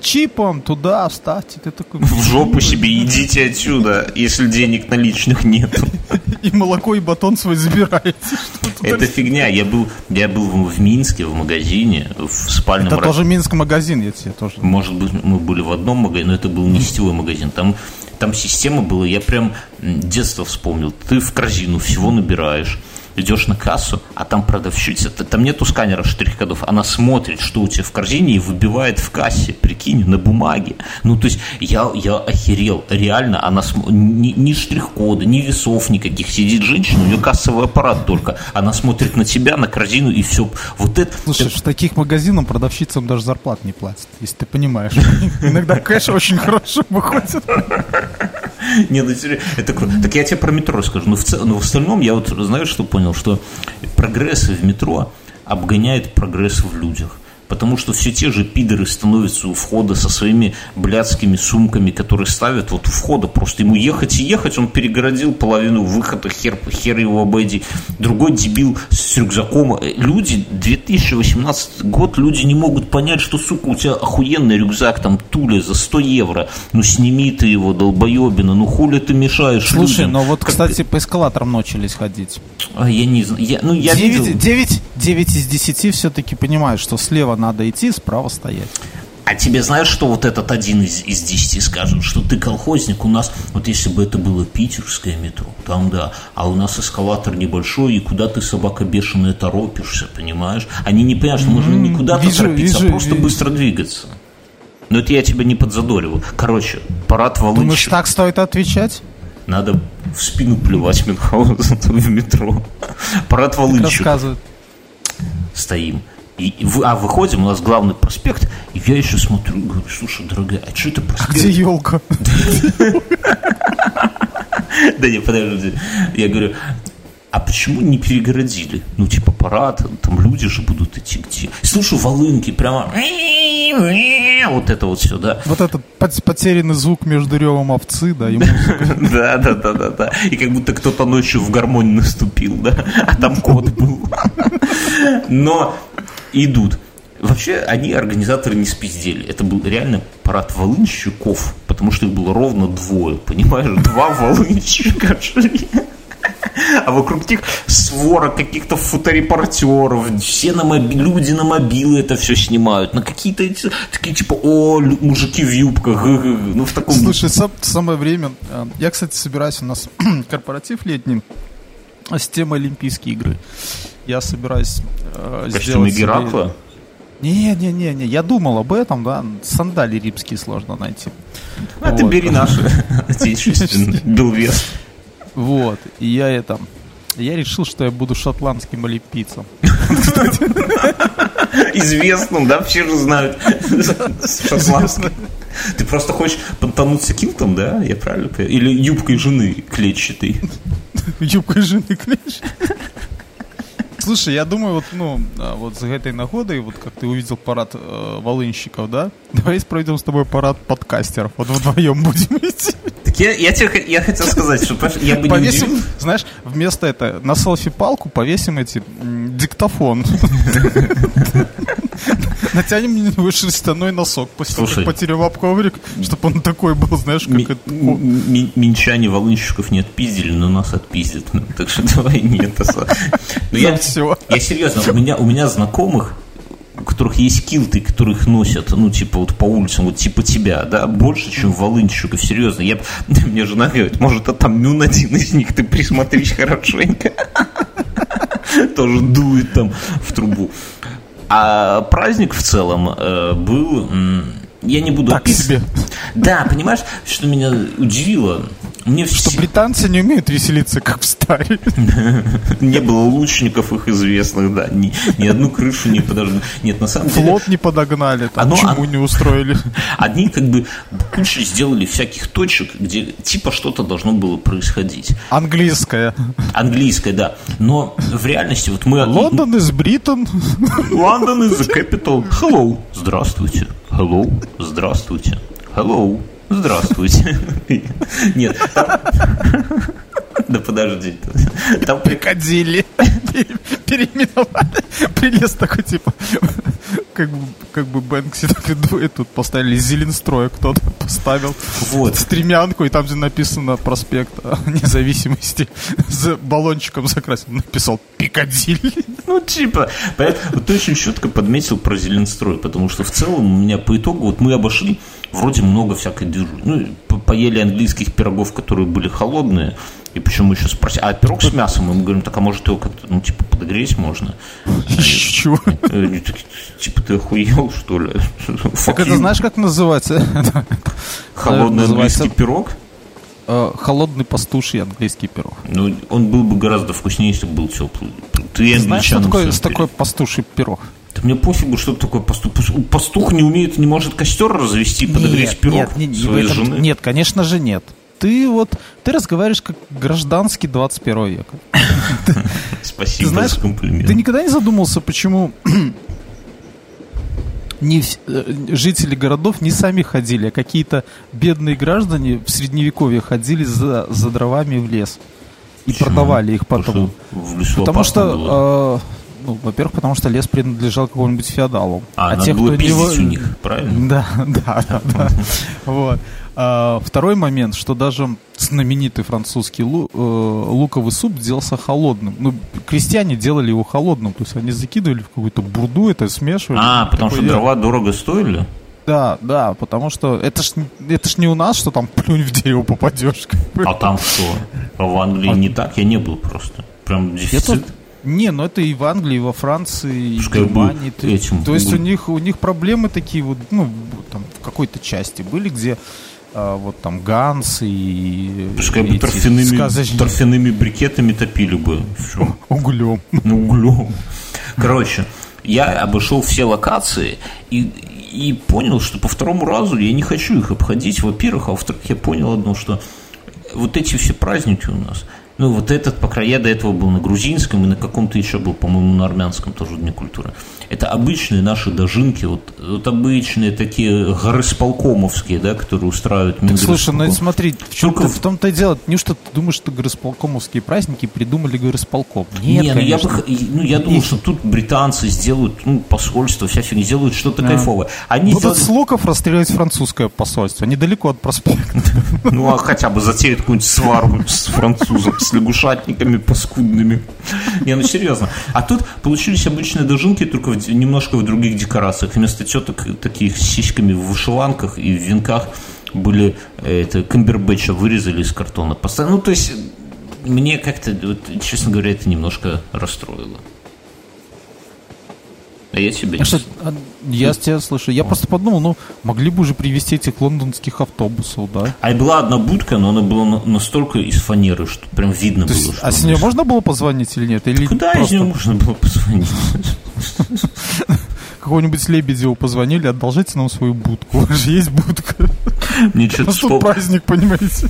чипом туда вставьте. Ты такой, В жопу себе идите отсюда, если денег наличных нет. и молоко, и батон свой забираете. Это фигня. Я был, я был в, Минске в магазине, в спальном Это тоже Минск магазин, я тебе тоже. Может быть, мы были в одном магазине, но это был не сетевой магазин. Там, там система была, я прям детство вспомнил. Ты в корзину всего набираешь, идешь на кассу, а там продавщица, там нету сканера штрих-кодов, она смотрит, что у тебя в корзине и выбивает в кассе, прикинь, на бумаге. Ну, то есть я, я охерел, реально, она см... ни, ни штрих-кода, ни весов никаких, сидит женщина, у нее кассовый аппарат только, она смотрит на тебя, на корзину и все. Вот это... Слушай, это... в таких магазинах продавщицам даже зарплат не платят, если ты понимаешь. Иногда кэш очень хорошо выходит. Не, ну это круто. Так я тебе про метро скажу. Но в, цел, но в остальном я вот, знаешь, что понял? Что прогресс в метро обгоняет прогресс в людях потому что все те же пидоры становятся у входа со своими блядскими сумками, которые ставят вот у входа, просто ему ехать и ехать, он перегородил половину выхода, хер, хер его обойди. Другой дебил с рюкзаком. Люди, 2018 год, люди не могут понять, что, сука, у тебя охуенный рюкзак, там, Туля за 100 евро, ну сними ты его, долбоебина, ну хули ты мешаешь Слушай, людям? ну вот, как кстати, по эскалаторам начались ходить. А, я не знаю, я, ну я 9, видел... 9, 9 из 10 все-таки понимают, что слева надо идти, справа стоять. А тебе знаешь, что вот этот один из, из десяти скажет, что ты колхозник, у нас, вот если бы это было питерское метро, там да, а у нас эскалатор небольшой, и куда ты, собака бешеная, торопишься, понимаешь? Они не понимают, что можно не куда-то вижу, торопиться, вижу, а просто вижу. быстро двигаться. Но это я тебя не подзадоривал. Короче, парад Думаешь, Волынщик. так стоит отвечать? Надо в спину плевать Мюнхгаузен в метро. Парад рассказывают. стоим. И, а выходим, у нас главный проспект, и я еще смотрю, говорю, слушай, дорогая, а что это проспект? Где елка? Да не, подожди. Я говорю, а почему не перегородили? Ну, типа, парад, там люди же будут идти где? Слушаю волынки, прямо вот это вот все, да. Вот этот пот- потерянный звук между ревом овцы, да, и. Да, да, да, да, да. И как будто кто-то ночью в гармонь наступил, да. А там кот был. Но идут. Вообще, они, организаторы, не спиздели. Это был реально парад волынщиков, потому что их было ровно двое, понимаешь? Два волынщика шли. А вокруг них свора каких-то фоторепортеров, все на моби- люди на мобилы это все снимают, на какие-то такие типа, о, мужики в юбках, г-г-г». ну в таком... Слушай, сам- самое время. э, Я, кстати, собираюсь, у нас корпоратив летний с темой Олимпийские игры. Я собираюсь э, сделать Геракла. Не-не-не, я думал об этом, да. Сандали римские сложно найти. А ты Вот. бери наши отечественные. Вот. И я это. Я решил, что я буду шотландским олимпийцем. Известным, да, все же знают. Шотландский. Ты просто хочешь понтануться килтом, да? Я правильно понимаю? Или юбкой жены клетчатой? Юбкой жены клеш. Слушай, я думаю, вот, ну, а, вот за этой нагодой, вот как ты увидел парад э, волынщиков, да? Давай проведем с тобой парад подкастеров. Вот вдвоем будем идти. Так я, я тебе я хотел сказать, что я бы не Повесим, знаешь, вместо это на селфи-палку повесим эти диктофон. Натянем на шерстяной носок. После Слушай. потерял об коврик, чтобы он такой был, знаешь, как это... Минчане волынщиков не отпиздили, но нас отпиздят. Так что давай не это. са- Ну, я, серьезно, у меня, у меня знакомых, у которых есть килты, которых носят, ну, типа, вот по улицам, вот типа тебя, да, больше, чем волынщиков, серьезно. Я, мне жена говорит, может, а там Мюн один из них, ты присмотрись хорошенько. Тоже дует там в трубу. А праздник в целом э, был, я не буду Так описывать. себе. Да, понимаешь, что меня удивило? Мне Что все- британцы не умеют веселиться, как в старе. не было лучников их известных, да, ни, ни одну крышу не подожгли. Нет, на самом деле, Флот не подогнали, там Оно- чему не устроили. одни как бы кучу сделали всяких точек, где типа что-то должно было происходить. Английская. Английское, да. Но в реальности вот мы... Лондон из Бритон. Лондон is the capital. Hello. Здравствуйте. Hello. Здравствуйте. Hello. Здравствуйте. Нет. Да подожди. Там Пикадилли. Переименовали. Прилез такой, типа, как бы, как бы Бэнкси и. Тут поставили Зеленстроя кто-то поставил. Вот. Стремянку, и там, где написано проспект независимости, с баллончиком закрасил. Написал Пикадилли. Ну, типа, поэтому вот ты очень четко подметил про Зеленстрой, потому что в целом у меня по итогу, вот мы обошли вроде много всякой движу. Ну, по- поели английских пирогов, которые были холодные, и почему еще спросили, а пирог с мясом, мы говорим, так а может его как-то, ну, типа, подогреть можно? Чего? Э, Типа, ты охуел, что ли? Так это знаешь, как называется? Холодный английский пирог? Э, Холодный пастуший английский пирог. Ну, он был бы гораздо вкуснее, если бы был теплый. Ты Знаешь, что такое, что такое пастуший пирог? Да мне пофигу, что такое пастух. Пастух не умеет, не может костер развести, подогреть Нет, пирог нет, не- не в своей этом- жены. Нет, конечно же нет. Ты вот, ты разговариваешь как гражданский 21 века. Спасибо Ты знаешь, за комплимент. Ты никогда не задумался, почему не э, жители городов не сами ходили, а какие-то бедные граждане в средневековье ходили за, за дровами в лес и Почему? продавали их Потому потом. что Потому что, э, ну, во-первых, потому что лес принадлежал какому-нибудь феодалу. А, надо было пиздить у них, правильно? Да, да, да, да. Вот. А, второй момент, что даже знаменитый французский лу- э, луковый суп делался холодным. Ну, крестьяне делали его холодным, то есть они закидывали в какую-то бурду, это смешивали. А, потому что дрова дорого стоили? Да, да, потому что это ж, это ж не у нас, что там плюнь в дерево попадешь. А там что? А в Англии не так? Я не был просто. Прям дефицит. Не, ну это и в Англии, и во Франции, и в Германии. То- этим, То есть у них, у них проблемы такие вот, ну, там в какой-то части были, где а, вот там Ганс и Пускай бы торфяными, сказочники торфяными брикетами топили бы. Всё. углем. Ну, углем. Короче, я обошел все локации и, и понял, что по второму разу я не хочу их обходить, во-первых, а во-вторых, я понял одно, что вот эти все праздники у нас, ну, вот этот, по краю, я до этого был на грузинском и на каком-то еще был, по-моему, на армянском тоже Дне культуры. Это обычные наши дожинки, вот, вот обычные такие горосполкомовские, да, которые устраивают Так, слушай, ну смотри, в, чем Только в том-то и дело. Неужто ты думаешь, что горосполкомовские праздники придумали горосполком? Не, Нет, ну я, бы, ну я думал, что тут британцы сделают, ну, посольство, вся фигня, сделают что-то кайфовое. Они Будут сделали- с луков расстреливать французское посольство, недалеко от проспекта. ну, а хотя бы затеют какую-нибудь свару с французом, с лягушатниками паскудными. Не, ну серьезно. А тут получились обычные дожинки, только в немножко в других декорациях. Вместо теток таких с сиськами в вышиванках и в венках были э, это камбербэтча вырезали из картона. Ну, то есть, мне как-то, вот, честно говоря, это немножко расстроило. А я тебя не А что, а, я тебя слышу. Я просто подумал, ну, могли бы уже привезти этих лондонских автобусов, да? А была одна будка, но она была на- настолько из фанеры, что прям видно То было. есть, что а с нее можно было позвонить или нет? Или Куда из просто нее можно было позвонить? какого-нибудь Лебедеву позвонили, одолжите нам свою будку. У вас же есть будка. Мне что-то праздник, понимаете?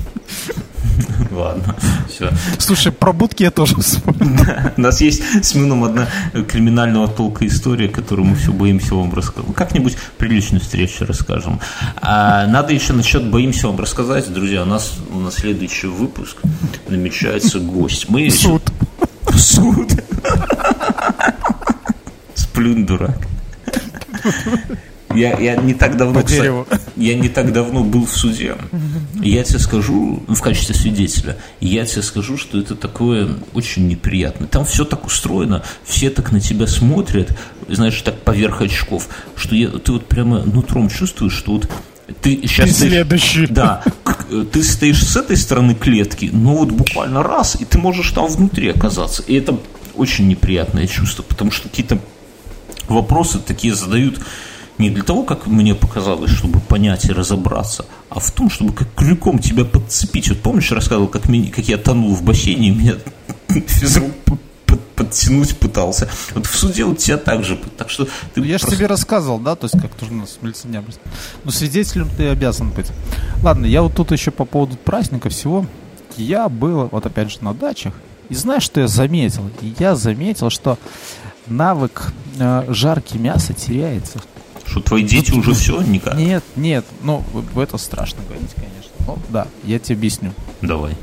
Ладно, все. Слушай, про будки я тоже вспомнил. У нас есть с Мином одна криминального толка история, которую мы все боимся вам рассказать. Как-нибудь приличную встречу расскажем. А надо еще насчет боимся вам рассказать. Друзья, у нас на следующий выпуск намечается гость. Мы еще- Суд. Суд. Сплюнь, дурак. Я, я не так давно, По кстати, дереву. я не так давно был в суде. Я тебе скажу, ну, в качестве свидетеля, я тебе скажу, что это такое очень неприятно. Там все так устроено, все так на тебя смотрят, знаешь, так поверх очков, что я, ты вот прямо нутром чувствуешь, что вот ты сейчас... Ты следующий. Да, ты стоишь с этой стороны клетки, но вот буквально раз, и ты можешь там внутри оказаться. И это очень неприятное чувство, потому что какие-то вопросы такие задают не для того, как мне показалось, чтобы понять и разобраться, а в том, чтобы как крюком тебя подцепить. Вот помнишь, рассказывал, как, меня- как я тонул в бассейне, и меня физрук под- подтянуть пытался. Вот в суде у тебя так же. Так что ты Я же просто- тебе рассказывал, да, то есть как тоже у нас милиционер. Ну, свидетелем ты обязан быть. Ладно, я вот тут еще по поводу праздника всего. Я был, вот опять же, на дачах. И знаешь, что я заметил? Я заметил, что навык э, жарки мяса теряется. Что твои дети уже все никак. Нет, нет, ну, это страшно говорить, конечно. Ну, да, я тебе объясню. Давай.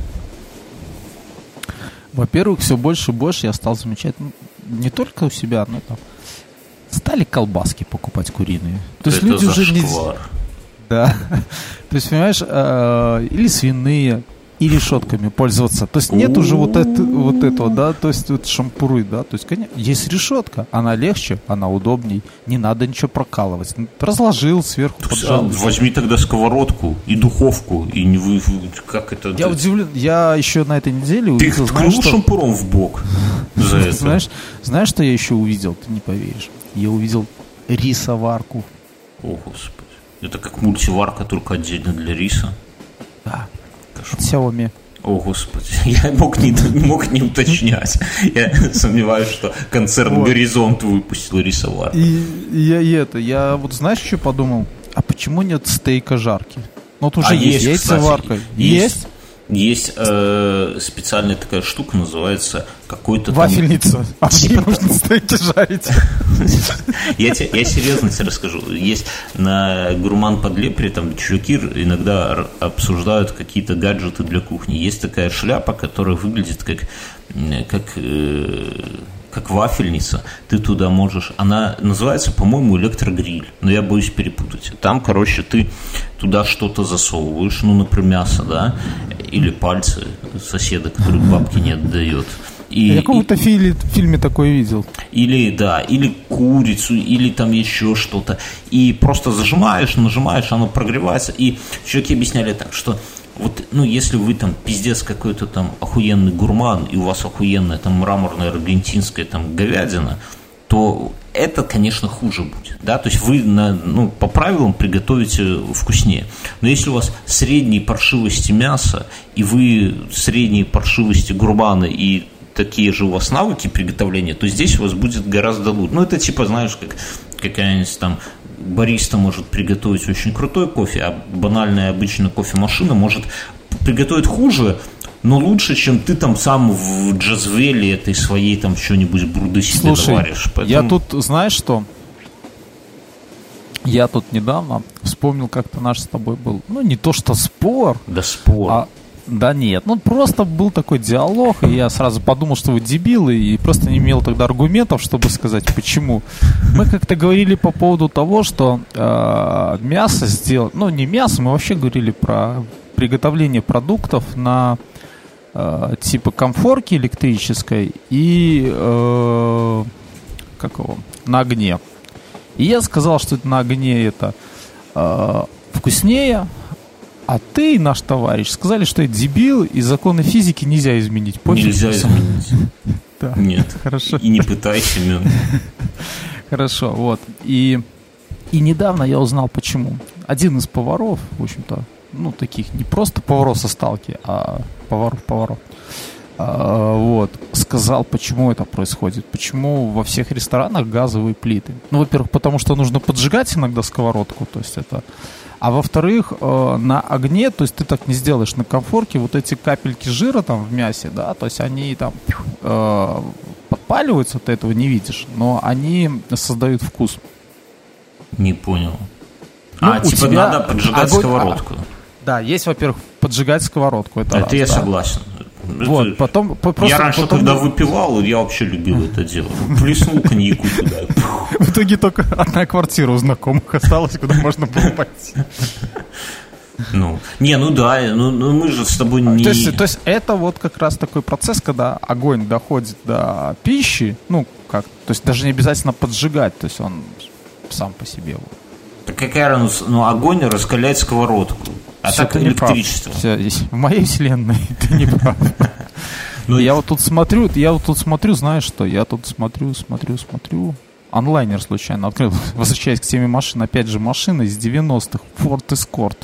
Во-первых, все больше и больше я стал замечать, ну, не только у себя, но и там, стали колбаски покупать куриные. То есть это люди уже не... зашквар. Да. То есть, понимаешь, э, или свиные. И решетками пользоваться. То есть нет уже вот, это, вот этого, да, то есть вот шампуры, да, то есть конечно, есть решетка, она легче, она удобней, не надо ничего прокалывать. Разложил сверху, поджал. Возьми тогда сковородку и духовку, и не вы, как это... Я удивлен, я еще на этой неделе увидел... Ты ткнул что... шампуром в бок за это? Знаешь, знаешь, что я еще увидел, ты не поверишь? Я увидел рисоварку. О, Господи. Это как мультиварка, только отдельно для риса. Да. От Xiaomi. О, Господи, я мог не, мог не уточнять. Я сомневаюсь, что концерн вот. «Горизонт» выпустил рисоварку. И, я и это, я вот знаешь, что подумал? А почему нет стейка жарки? Ну, вот уже а есть, есть яйцеварка. Есть. есть? Есть э, специальная такая штука, называется какой-то Вафельница. Там... А мне нужно стейки жарить. я, тебе, я серьезно тебе расскажу. Есть на Гурман Подлепре, там чуваки иногда обсуждают какие-то гаджеты для кухни. Есть такая шляпа, которая выглядит как, как э, как вафельница, ты туда можешь... Она называется, по-моему, электрогриль, но я боюсь перепутать. Там, короче, ты туда что-то засовываешь, ну, например, мясо, да, или пальцы соседа, который бабки не отдает. И, Я каком-то и, фильме, фильме такое видел. Или, да, или курицу, или там еще что-то. И просто зажимаешь, нажимаешь, оно прогревается. И чуваки объясняли так, что вот, ну, если вы там пиздец какой-то там охуенный гурман, и у вас охуенная там мраморная аргентинская там говядина, то это, конечно, хуже будет. Да? То есть вы на, ну, по правилам приготовите вкуснее. Но если у вас средней паршивости мяса, и вы средней паршивости гурмана, и такие же у вас навыки приготовления, то здесь у вас будет гораздо лучше. Ну, это типа, знаешь, как какая-нибудь там бариста может приготовить очень крутой кофе, а банальная обычная кофемашина может приготовить хуже, но лучше, чем ты там сам в джазвеле этой своей там что-нибудь бруды себе Слушай, наваришь. Поэтому... я тут, знаешь что, я тут недавно вспомнил, как-то наш с тобой был, ну, не то что спор. Да спор. А да нет, ну просто был такой диалог, и я сразу подумал, что вы дебилы, и просто не имел тогда аргументов, чтобы сказать, почему. Мы как-то говорили по поводу того, что э, мясо сделать, ну не мясо, мы вообще говорили про приготовление продуктов на э, типа комфорки электрической и э, как его, на огне. И я сказал, что это на огне это э, вкуснее, а ты, наш товарищ, сказали, что это дебил, и законы физики нельзя изменить. Пофиг, нельзя изменить. Да. Нет. Хорошо. И не пытайся, Мин. Хорошо, вот. И, и недавно я узнал, почему. Один из поваров, в общем-то, ну, таких, не просто поваров со сталки, а поваров-поваров, а, вот, сказал, почему это происходит, почему во всех ресторанах газовые плиты. Ну, во-первых, потому что нужно поджигать иногда сковородку, то есть это а во-вторых, э, на огне, то есть ты так не сделаешь на комфорке, вот эти капельки жира там в мясе, да, то есть они там э, подпаливаются, ты этого не видишь, но они создают вкус. Не понял. Ну, а, типа тебя надо поджигать огонь... сковородку. Да, есть, во-первых, поджигать сковородку. Это, это раз, я да. согласен. Вот, потом, просто, я раньше, потом... когда выпивал, я вообще любил это дело. Плеснул коньяку туда. В итоге только одна квартира у знакомых осталась, куда можно было пойти. Ну, не, ну да, ну, ну мы же с тобой не... То есть, то есть это вот как раз такой процесс, когда огонь доходит до пищи, ну, как, то есть даже не обязательно поджигать, то есть он сам по себе. Вот. Так какая разница? Ну, огонь раскаляет сковородку. А Все так электричество. Все, здесь, в моей вселенной ты не прав. Ну, я вот тут смотрю, я вот тут смотрю, знаешь что, я тут смотрю, смотрю, смотрю, онлайнер случайно открыл, возвращаясь к теме машин, опять же, машина из 90-х, Ford Escort.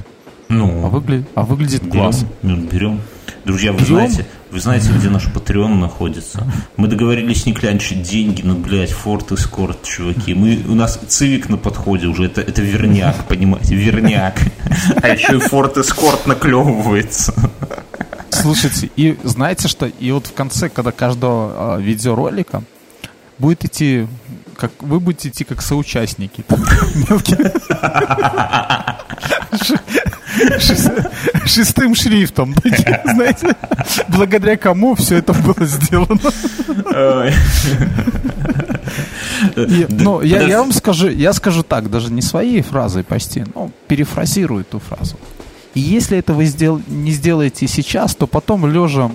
Ну, а, выгля... а выглядит берем, класс. Ну, берем. Друзья, вы знаете, вы знаете, где наш Patreon находится? Мы договорились не клянчить деньги, но, блядь, Форд Эскорт, чуваки. Мы, у нас Цивик на подходе уже, это, это верняк, понимаете, верняк. А еще и Форд Эскорт наклевывается. Слушайте, и знаете что? И вот в конце, когда каждого э, видеоролика будет идти, как вы будете идти как соучастники. Шестым шрифтом. Знаете, благодаря кому все это было сделано. Ну, я вам скажу, я скажу так, даже не своей фразой почти, но перефразирую эту фразу. И если это вы сдел- не сделаете сейчас, то потом лежа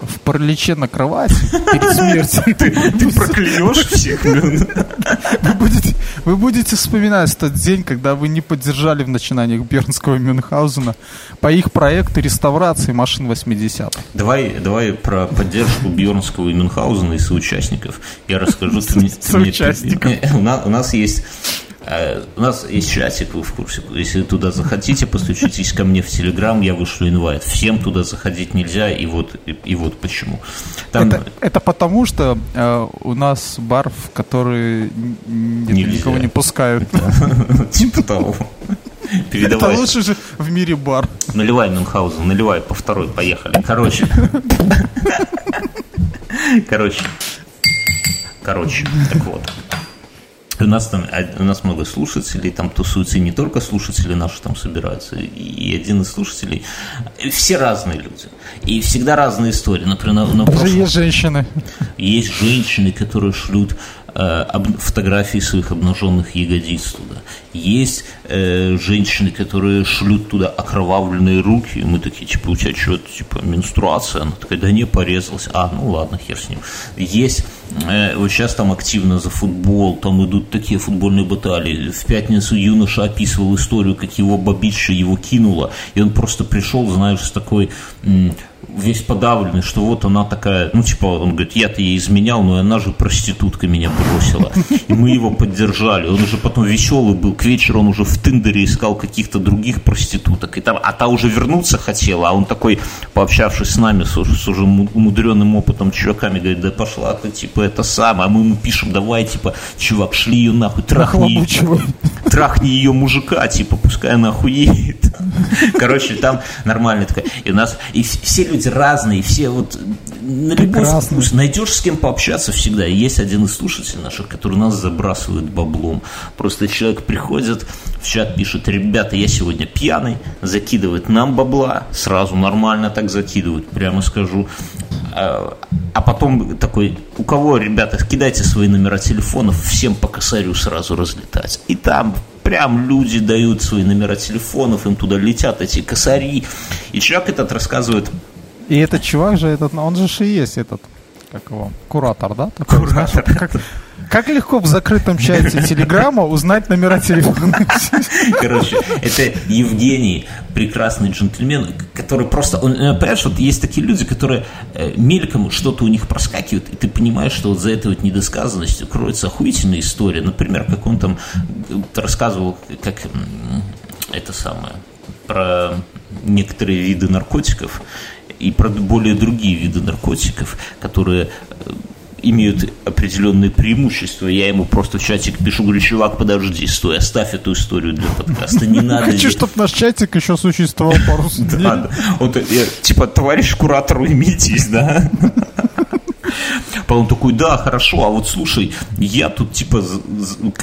в параличе на кровать перед смертью. Ты, ты проклянешь всех, Вы будете, вы будете вспоминать тот день, когда вы не поддержали в начинаниях Бернского Мюнхгаузена по их проекту реставрации машин 80-х. Давай, давай про поддержку Бьернского и Мюнхгаузена и соучастников. Я расскажу. Соучастников. У нас, есть у нас есть чатик, вы в курсе. Если туда захотите, постучитесь ко мне в Телеграм, я вышлю инвайт. Всем туда заходить нельзя, и вот, и, и вот почему. Там Это, это потому, что э, у нас бар, в который Нельзя. никого не пускают. типа того. Это Передавай. лучший же в мире бар. Наливай, Мюнхгаузен, наливай по второй, поехали. Короче. Короче. Короче, так вот. У нас там а, у нас много слушателей, там тусуются и не только слушатели наши там собираются, и один из слушателей. Все разные люди. И всегда разные истории. Например, на, на прошлом- есть женщины. есть женщины, которые шлют э, фотографии своих обнаженных ягодиц туда. Есть э, женщины, которые шлют туда окровавленные руки. И мы такие, типа, у тебя что, типа, менструация? Она такая, да не, порезалась. А, ну ладно, хер с ним. Есть, вот сейчас там активно за футбол, там идут такие футбольные баталии. В пятницу юноша описывал историю, как его бабища его кинула, и он просто пришел, знаешь, с такой... весь подавленный, что вот она такая, ну, типа, он говорит, я-то ей изменял, но она же проститутка меня бросила. И мы его поддержали. Он уже потом веселый был. К вечеру он уже в Тиндере искал каких-то других проституток. И там, а та уже вернуться хотела, а он такой, пообщавшись с нами, с, с уже му- умудренным опытом чуваками, говорит, да пошла ты, типа, это самое. А мы ему пишем, давай, типа, чувак, шли ее нахуй, трахни ее трахни ее мужика, типа, пускай она охуеет. Короче, там нормально такая. И у нас, и вс- все люди разные, все вот на любой Прекрасно. вкус. Найдешь с кем пообщаться всегда. Есть один из слушателей наших, который нас забрасывает баблом. Просто человек приходит, в чат пишет, ребята, я сегодня пьяный, закидывает нам бабла, сразу нормально так закидывают, прямо скажу. А а потом такой, у кого, ребята, кидайте свои номера телефонов, всем по косарю сразу разлетать. И там прям люди дают свои номера телефонов, им туда летят эти косари. И человек этот рассказывает, И этот чувак же, этот, он же и есть этот, как его, куратор, да? Такой, знаешь, вот как, как легко в закрытом чате Телеграма узнать номера телефона. Короче, это Евгений, прекрасный джентльмен, который просто, он, э, понимаешь, вот есть такие люди, которые э, мельком что-то у них проскакивает, и ты понимаешь, что вот за этой вот недосказанностью кроется охуительная история. Например, как он там э, рассказывал, как это самое, про некоторые виды наркотиков и про более другие виды наркотиков, которые э, имеют определенные преимущества. Я ему просто в чатик пишу, говорю, чувак, подожди, стой, оставь эту историю для подкаста, не надо. Хочу, чтобы наш чатик еще существовал пару дней. Я, типа, товарищ куратор, уймитесь, да? Он такой, да, хорошо, а вот слушай, я тут типа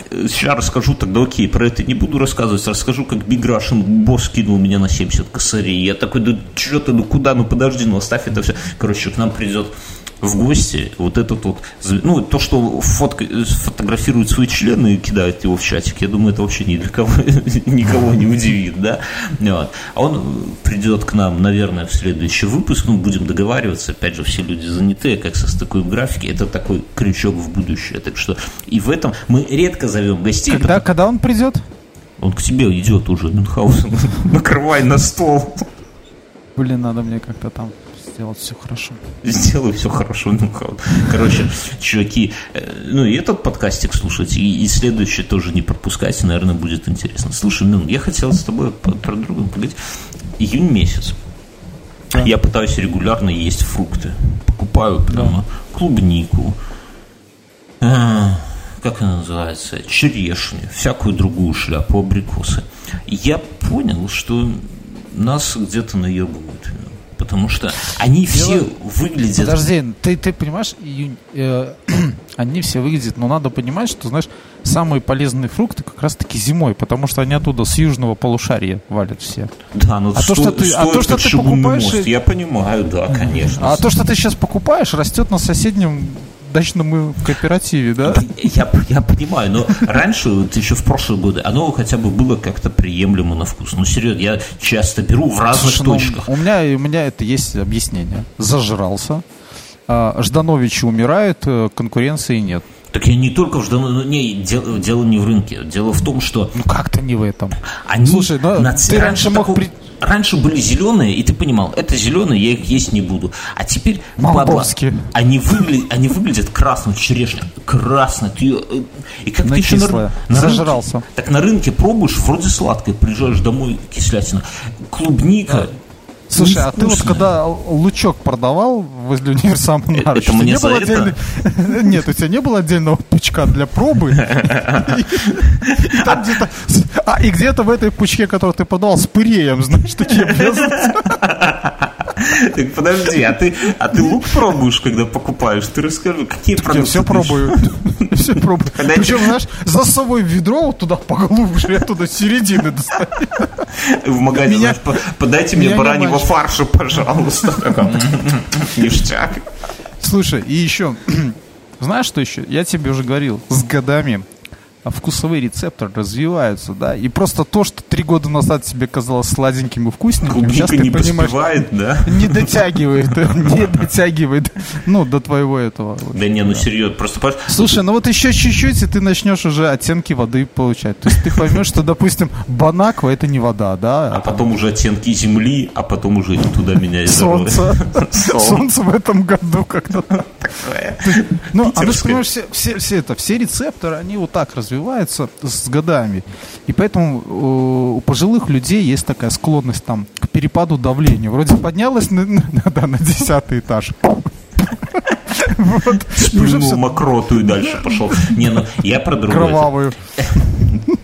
сейчас расскажу, тогда окей, про это не буду рассказывать, расскажу, как Биг Russian босс кинул меня на 70 косарей. Я такой, да что ты, ну куда, ну подожди, ну оставь это все. Короче, к нам придет в гости вот этот вот, ну, то, что фотка, фотографируют свои члены и кидают его в чатик, я думаю, это вообще ни для кого, никого не удивит, да. Вот. А он придет к нам, наверное, в следующий выпуск, ну, будем договариваться, опять же, все люди занятые, как состыкуем графики, это такой крючок в будущее, так что и в этом мы редко зовем гостей. Когда, когда он придет? Он к тебе идет уже, Мюнхгаузен, накрывай на стол. Блин, надо мне как-то там сделать все хорошо. Сделаю все хорошо, Мюнхгаузен. Короче, чуваки, э, ну и этот подкастик слушайте, и, и следующий тоже не пропускайте, наверное, будет интересно. Слушай, Мюн, я хотел с тобой про другое поговорить. Июнь месяц. Я пытаюсь регулярно есть фрукты. Покупаю прямо клубнику, а, как она называется, черешню, всякую другую шляпу, абрикосы. Я понял, что нас где-то наебывают. Потому что они все Дело- выглядят... Подожди, ты, ты понимаешь, июнь, э, они все выглядят, но надо понимать, что, знаешь, самые полезные фрукты как раз-таки зимой, потому что они оттуда с южного полушария валят все. Да, но А то, что ты- а то, что ты покупаешь и- Я понимаю, да, конечно. А то, что ты сейчас покупаешь, растет на соседнем дачном кооперативе, да? Я, я понимаю, но раньше, вот еще в прошлые годы, оно хотя бы было как-то приемлемо на вкус. Ну, серьезно, я часто беру в разных Слушай, ну, точках. у меня, у меня это есть объяснение. Зажрался. А, Ждановичи умирают, э, конкуренции нет. Так я не только в Жданове, ну, не, дело, дело не в рынке. Дело в том, что Ну как-то не в этом. они... Слушай, ну, ты раньше мог такого- при- Раньше были зеленые, и ты понимал, это зеленые, я их есть не буду. А теперь, Молдавские. баба, они, выгля- они выглядят красно, черешня, красно. Ты, э, и как Она ты еще на, на рынке- Зажрался. так на рынке пробуешь, вроде сладкое, приезжаешь домой, кислятина. Клубника. Слушай, а ты вот когда лучок продавал возле универсама Э, Нарыч, это у тебя мне не было это? отдельной- Нет, у тебя не было отдельного пучка для пробы? Где-то- А, и где-то в этой пучке, который ты подавал, с пыреем, знаешь, такие. Так подожди, а ты, а ты лук пробуешь, когда покупаешь? Ты расскажи, какие Я продукты все ты пробую. Все пробую. Причем, знаешь, за собой ведро вот туда поглубже, я туда середины достаю. В магазине, подайте мне бараньего. Фарша, пожалуйста. Такой, «М-м-м, Ништяк. Слушай, и еще, знаешь, что еще? Я тебе уже говорил, с годами вкусовые рецепторы развиваются, да, и просто то, что три года назад тебе казалось сладеньким и вкусненьким, сейчас Клубника ты не понимаешь, поспевает, да? не дотягивает, не дотягивает, ну, до твоего этого. Да не, ну серьезно, просто Слушай, ну вот еще чуть-чуть, и ты начнешь уже оттенки воды получать. То есть ты поймешь, что, допустим, банаква это не вода, да, а потом уже оттенки земли, а потом уже туда меня и солнце. Солнце. В этом году как-то такое. Ну, а ты понимаешь, все это, все рецепторы, они вот так развиваются с годами. И поэтому э, у пожилых людей есть такая склонность там к перепаду давления. Вроде поднялась на, на- да, на десятый этаж. Вот. И уже Плюнул всё мокроту и дальше пошел. Не, ну я про другое. кровавую.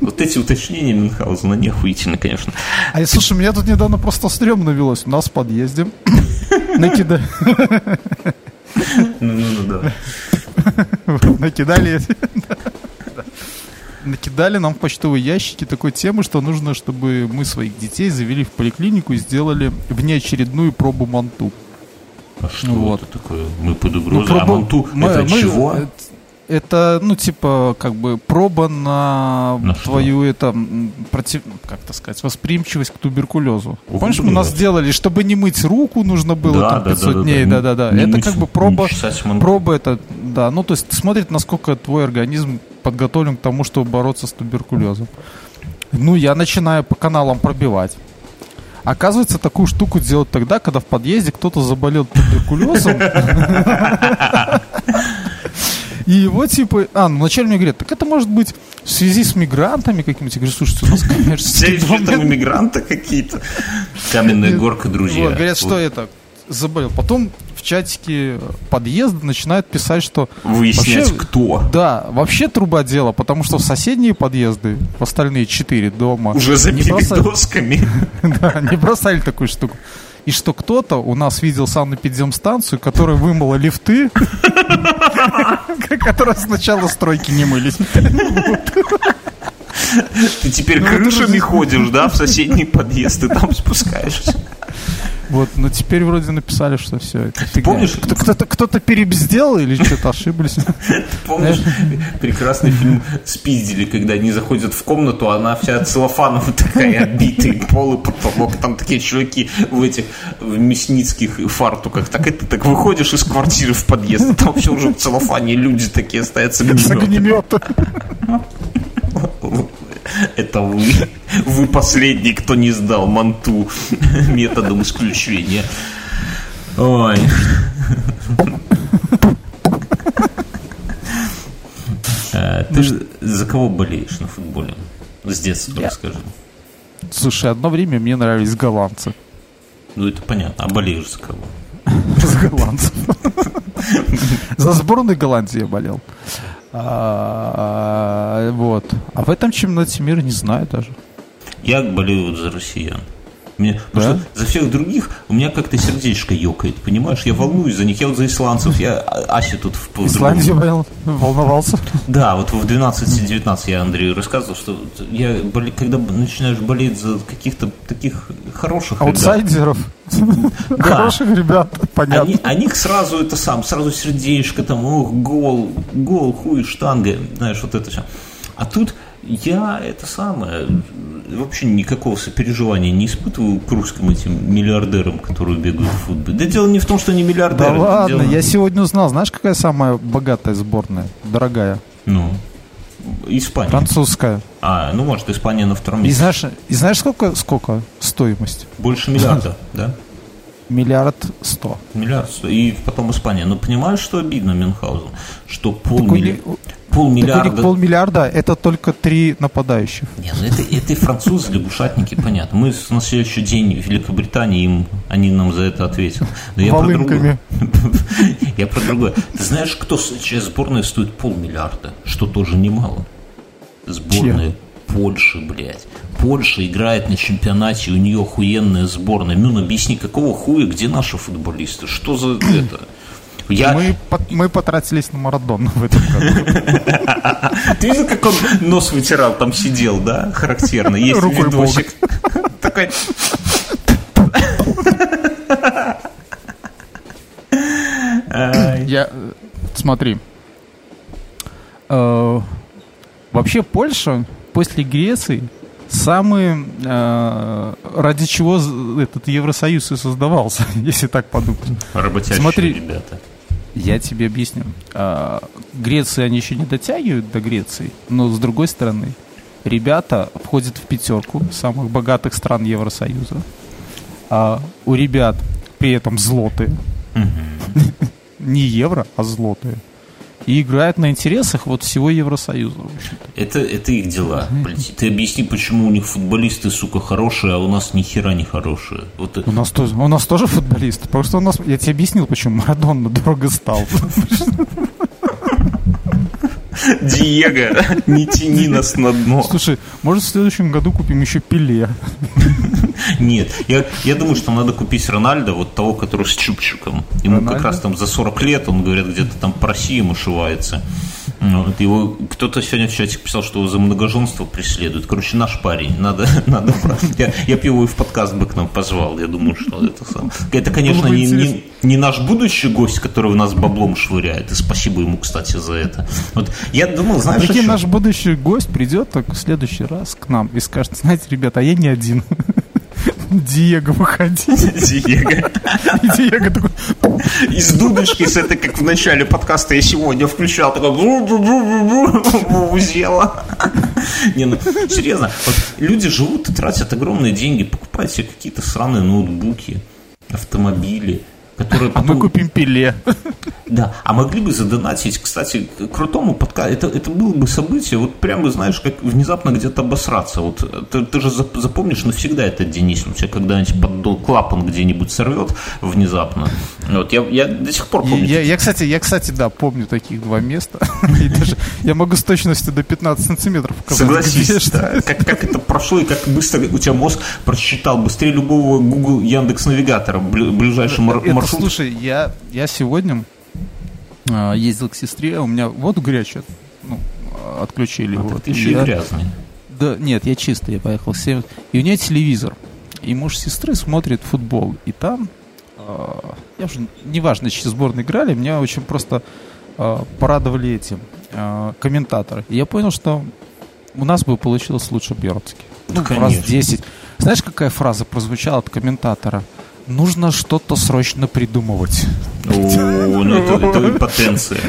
Вот эти уточнения Мюнхгаузена не охуительно, конечно. А слушай, меня тут недавно просто стрёмно велось. У нас в подъезде накида- Ну, ну, ну, да. накидали накидали нам в почтовые ящики такой темы, что нужно, чтобы мы своих детей завели в поликлинику и сделали внеочередную пробу манту. А что Вот. это такое? Мы под угрозой. а пробу- манту мы- это мы- чего? Это- ну, типа, как бы проба на, На что? твою, это, против, как это сказать, восприимчивость к туберкулезу. Ух Помнишь, у нас блядь. сделали, чтобы не мыть руку, нужно было Да, там да, 500 да, да, дней, да. да-да-да. Это мыть как бы проба, проба это, да, ну, то есть смотрит, насколько твой организм подготовлен к тому, чтобы бороться с туберкулезом. Ну, я начинаю по каналам пробивать. Оказывается, такую штуку делать тогда, когда в подъезде кто-то заболел туберкулезом. И его типа... А, ну вначале мне говорят, так это может быть в связи с мигрантами какими-то. Я говорю, слушайте, у нас коммерческий дом, там иммигранты какие-то. Каменная горка, друзья. вот, говорят, что это заболел. Потом в чатике подъезда начинают писать, что Выяснять, вообще- кто. да, вообще труба дело, потому что в соседние подъезды, в остальные четыре дома, Уже не забили бросали- досками. да, не бросали такую штуку. И что кто-то у нас видел санэпидемстанцию, которая вымыла лифты, которая сначала стройки не мылись. Ты теперь Ну, крышами ходишь, да, в соседний подъезд, и там спускаешься. Вот, но теперь вроде написали, что все это фигня. помнишь- Кто- кто-то кто-то перебздел или что-то ошиблись. Помнишь прекрасный фильм «Спиздили», когда они заходят в комнату, а она вся целлофаном такая обитая, пол и потолок, там такие чуваки в этих в мясницких фартуках. Так это так выходишь из квартиры в подъезд, там все уже в целлофане люди такие стоят С огнеметом. Это вы. Вы последний, кто не сдал манту методом исключения. Ой. Э, Ты же за кого болеешь на футболе? С детства Я- расскажи. Слушай, одно время мне нравились голландцы. Ну, это понятно. А болеешь за кого? За голландцев. За сборную Голландии я болел. А, Вот. А в этом чемпионате мира не знаю даже. Я болею за россиян. Мне, потому Да? что за всех других у меня как-то сердечко ёкает, понимаешь? Я волнуюсь за них. Я вот за исландцев. Я а- Асе тут в в Исландию болел, волновался. Да, вот в 12-19 я Андрею рассказывал, что я, когда начинаешь болеть за каких-то таких хороших Аутсайдеров. Хороших ребят, понятно. Они, они сразу это сам, сразу сердечко, там, ох, гол, гол, хуй, штанга, знаешь, вот это все. А тут я это самое, вообще никакого сопереживания не испытываю к русским этим миллиардерам, которые бегают в футбол. Да дело не в том, что они миллиардеры. Да ладно, дело... я сегодня узнал, знаешь, какая самая богатая сборная, дорогая? Ну, Испания. Французская. А, ну может, Испания на втором месте. И знаешь, и знаешь сколько, сколько стоимость? Больше миллиарда, да? Миллиард сто. Миллиард сто. И потом Испания. Но понимаешь, что обидно Мюнхгаузен? Что полмиллиарда... Полмиллиарда. Так полмиллиарда это только три нападающих. Нет, ну это, это и французы, лягушатники, понятно. Мы на следующий день в Великобритании, им, они нам за это ответят. Но я Волынками. про другое. Я про другое. Ты знаешь, кто сейчас сборная стоит полмиллиарда? Что тоже немало. Сборная Польши, блядь. Польша играет на чемпионате, у нее охуенная сборная. Мюн, объясни, какого хуя, где наши футболисты? Что за это? Я... Мы, мы потратились на Марадону в этом году. Ты видел, как он нос вытирал, там сидел, да? Характерно. Есть Рукой видосик. Такой... Я... Смотри. Э, вообще Польша после Греции самый, э, ради чего этот Евросоюз и создавался, если так подумать. Работящие Смотри, ребята. Я тебе объясню. А, Греция, они еще не дотягивают до Греции, но с другой стороны, ребята входят в пятерку самых богатых стран Евросоюза. А у ребят при этом злотые. Не евро, а злотые и играет на интересах вот всего Евросоюза. Это, это их дела. Ты объясни, почему у них футболисты, сука, хорошие, а у нас ни хера не хорошие. Вот у, нас тоже, у нас тоже футболисты. Потому что у нас, я тебе объяснил, почему Марадонна дорого стал. Диего, не тяни нас на дно. Слушай, может в следующем году купим еще Пеле? Нет, я, я думаю, что надо купить Рональда, вот того, который с чупчиком. Ему Рональдо? как раз там за 40 лет, он, говорят, где-то там по России ему шивается. Вот его, кто-то сегодня в чате писал, что его за многоженство преследуют. Короче, наш парень. Надо, надо я, я бы его и в подкаст бы к нам позвал. Я думаю, что это сам. Это, конечно, не, не, не наш будущий гость, который у нас баблом швыряет. И спасибо ему, кстати, за это. Вот я думал, знаешь, Прикинь, наш будущий гость придет так в следующий раз к нам и скажет, знаете, ребята, а я не один. Диего, выходи. Диего. Диего такой... Из дудочки, с этой, как в начале подкаста я сегодня включал, такой... Узела. Не, ну, серьезно, вот люди живут и тратят огромные деньги, покупают себе какие-то сраные ноутбуки, автомобили, которые потом... А мы купим пиле. Да, а могли бы задонатить, кстати, крутому подкасту. Это, это было бы событие, вот прямо, знаешь, как внезапно где-то обосраться. Вот ты, ты же запомнишь навсегда этот день, если у тебя когда-нибудь под клапан где-нибудь сорвет внезапно. Вот я, я до сих пор помню. Я, я, кстати, я, кстати, да, помню таких два места. Даже я могу с точностью до 15 сантиметров. Согласись, да. Как, как это прошло и как быстро у тебя мозг просчитал быстрее любого Google Яндекс Навигатора ближайший маршрут. Слушай, я, я сегодня э, ездил к сестре, у меня воду горячую ну, отключили. А вот. Ты еще я, и грязный. Да, нет, я чистый, я поехал в 7. И у нее телевизор. И муж сестры смотрит футбол. И там, э, я уже, неважно, чьи сборные играли, меня очень просто э, порадовали этим э, комментаторы. И я понял, что у нас бы получилось лучше Бьернски. Ну, раз 10. Знаешь, какая фраза прозвучала от комментатора? Нужно что-то срочно придумывать. О, ну это, это потенция.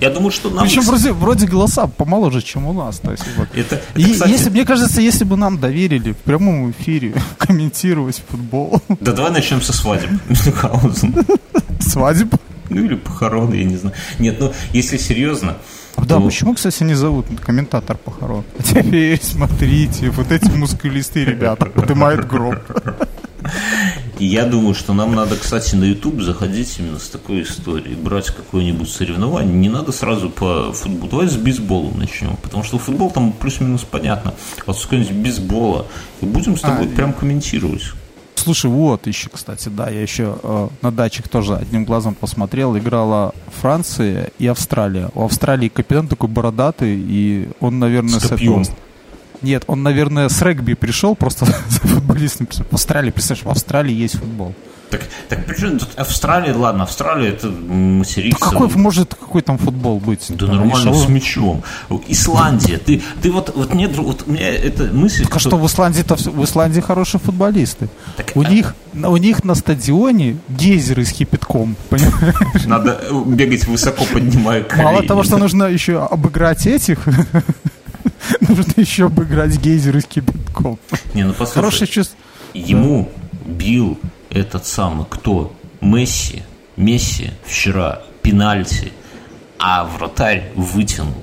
Я думаю, что нам... Причем вроде, вроде голоса помоложе, чем у нас. То есть, вот. это, это, И, кстати... если, мне кажется, если бы нам доверили в прямом эфире комментировать футбол... Да давай начнем со свадеб. Свадеб? Ну или похорон, я не знаю. Нет, ну если серьезно, да, то... почему, кстати, не зовут комментатор похорон? А теперь смотрите, вот эти мускулистые ребята поднимают гроб. И я думаю, что нам надо, кстати, на YouTube заходить именно с такой историей, брать какое-нибудь соревнование. Не надо сразу по футболу. Давай с бейсболом начнем. Потому что футбол там плюс-минус понятно. Вот с какого-нибудь бейсбола. И будем с тобой а, прям комментировать. Слушай, вот еще, кстати, да, я еще э, на датчик тоже одним глазом посмотрел. Играла Франция и Австралия. У Австралии капитан такой бородатый, и он, наверное, с, с этого... Нет, он, наверное, с регби пришел, просто за футболистом. В Австралии, представляешь, в Австралии есть футбол. Так, так при чем тут Австралия, ладно, Австралия это материк. Какой может какой там футбол быть? Да там, нормально с мячом. Исландия, ты, ты вот, вот мне, вот мне эта мысль. Так а что в Исландии то в Исландии хорошие футболисты. Так, у а... них у них на стадионе гейзеры с кипятком, понимаешь? Надо бегать высоко, поднимая колени. Мало того, что нужно еще обыграть этих, нужно еще обыграть гейзеры с кипятком. Не, ну послушай. Хорошее чувство. Ему бил этот самый кто? Месси. Месси вчера пенальти, а вратарь вытянул.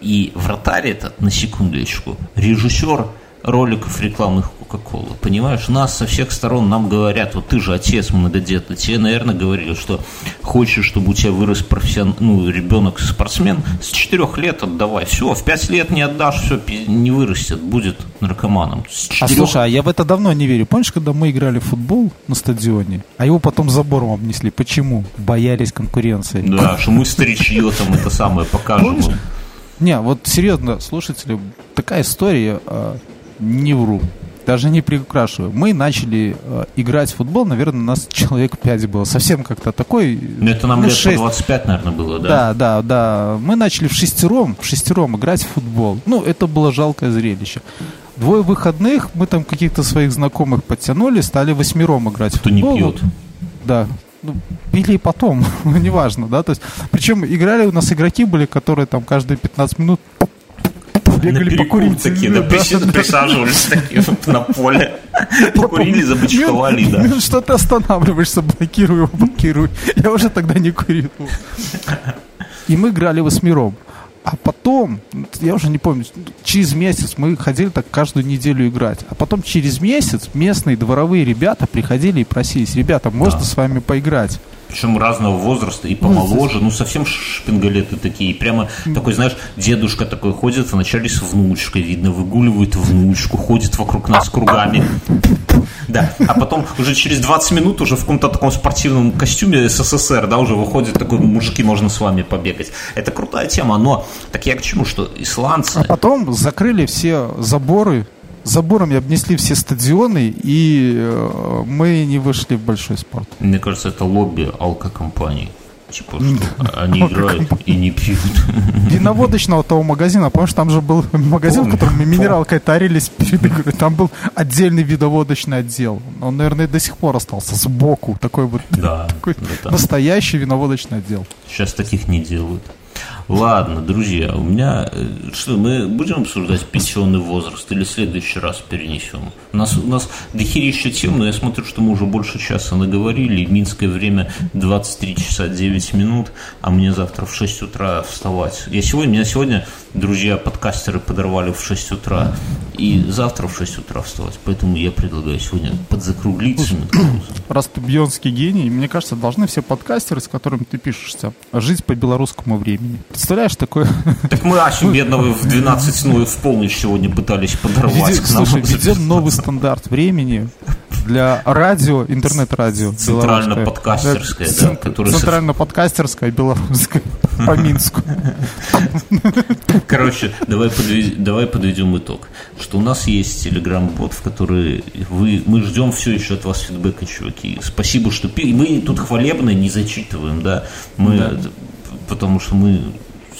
И вратарь этот, на секундочку, режиссер роликов рекламных Кока-Колы. Понимаешь, нас со всех сторон нам говорят, вот ты же отец многодетный, тебе, наверное, говорили, что хочешь, чтобы у тебя вырос профессион... ну, ребенок спортсмен, с четырех лет отдавай. Все, в пять лет не отдашь, все, не вырастет, будет наркоманом. Четырех... А слушай, а я в это давно не верю. Помнишь, когда мы играли в футбол на стадионе, а его потом забором обнесли? Почему? Боялись конкуренции. Да, что мы старичье там это самое покажем. Не, вот серьезно, слушатели, такая история, а, не вру. Даже не приукрашиваю. Мы начали э, играть в футбол, наверное, у нас человек 5 было. Совсем как-то такой... Ну, это нам ну, лет 6. 25, наверное, было, да? Да, да, да. Мы начали в шестером, в шестером играть в футбол. Ну, это было жалкое зрелище. Двое выходных мы там каких-то своих знакомых подтянули, стали восьмером играть Кто в футбол. не пьет. Да, ну, пили потом, неважно, да, то есть, причем играли у нас игроки были, которые там каждые 15 минут бегали покурить. такие, да, присаживались такие на поле. Покурили, забычковали, да. Что ты останавливаешься, блокируй его, блокируй. Я уже тогда не курил. И мы играли восьмером. А потом, я уже не помню, через месяц мы ходили так каждую неделю играть. А потом через месяц местные дворовые ребята приходили и просились, ребята, можно да. с вами поиграть? Причем разного возраста и помоложе, ну совсем шпингалеты такие, прямо такой, знаешь, дедушка такой ходит вначале с внучкой, видно, выгуливает внучку, ходит вокруг нас кругами, да, а потом уже через 20 минут уже в каком-то таком спортивном костюме СССР, да, уже выходит такой, мужики, можно с вами побегать. Это крутая тема, но так я к чему, что исландцы... А потом закрыли все заборы заборами обнесли все стадионы, и э, мы не вышли в большой спорт. Мне кажется, это лобби алкокомпаний. Типа, что они играют и не пьют. Виноводочного того магазина, помнишь, там же был магазин, в котором мы минералкой тарились перед игрой. Там был отдельный видоводочный отдел. Он, наверное, до сих пор остался сбоку. Такой вот да, такой настоящий виноводочный отдел. Сейчас таких не делают. Ладно, друзья, у меня... Э, что, мы будем обсуждать пенсионный возраст или в следующий раз перенесем? У нас, у нас дохерища тем, но я смотрю, что мы уже больше часа наговорили. Минское время 23 часа 9 минут, а мне завтра в 6 утра вставать. Я сегодня, меня сегодня друзья подкастеры подорвали в 6 утра, и завтра в 6 утра вставать. Поэтому я предлагаю сегодня подзакруглиться. Раз ты бьонский гений, мне кажется, должны все подкастеры, с которыми ты пишешься, жить по белорусскому времени. Представляешь, такое... Так мы Асю бедного в 12, ну, в полночь сегодня пытались подорвать Ведем, к нам. Слушай, ведем новый стандарт времени для радио, интернет-радио. Центрально-подкастерское, да. Центрально-подкастерское белорусское по Минску. Короче, давай, подведем, давай подведем итог. Что у нас есть телеграм-бот, в который вы, мы ждем все еще от вас фидбэка, чуваки. Спасибо, что... Мы тут хвалебно не зачитываем, да. Мы... Да. Потому что мы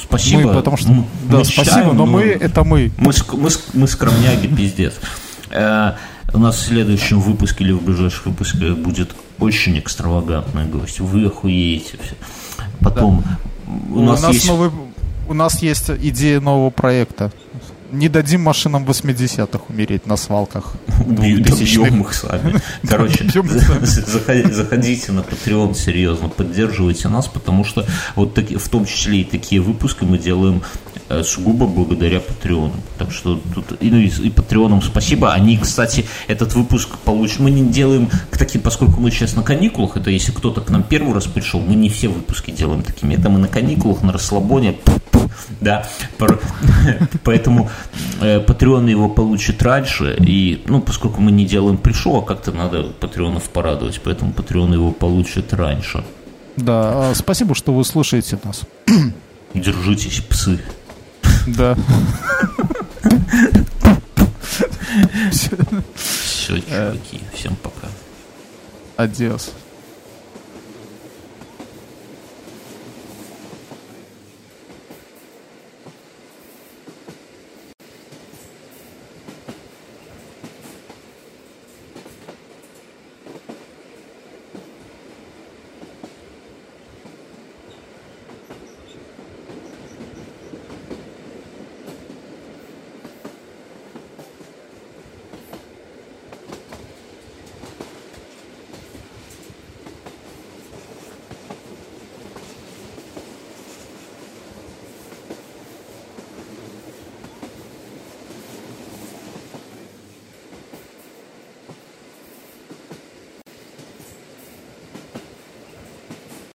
Спасибо. Мы, потому что, мы, да, мы спасибо, читаем, но, но мы это мы. Мы, мы, мы скромняги, пиздец. Э, у нас в следующем выпуске или в ближайших выпусках будет очень экстравагантный гость. Вы охуеете все. Потом да. у, у нас, нас есть... новый, у нас есть идея нового проекта не дадим машинам 80-х умереть на свалках. Добьем их сами. Короче, заходите на Patreon серьезно, поддерживайте нас, потому что вот в том числе и такие выпуски мы делаем сугубо благодаря Патреону. Так что тут и, ну, и, и Патреонам спасибо. Они, кстати, этот выпуск получат. Мы не делаем к таким, поскольку мы сейчас на каникулах, это если кто-то к нам первый раз пришел, мы не все выпуски делаем такими. Это мы на каникулах, на расслабоне. Да, поэтому э, Патреон его получит раньше, и, ну, поскольку мы не делаем пришел, а как-то надо Патреонов порадовать, поэтому Патреон его получит раньше. Да, а, спасибо, что вы слушаете нас. Держитесь, псы. Да. Все, чуваки, всем пока. Адиос.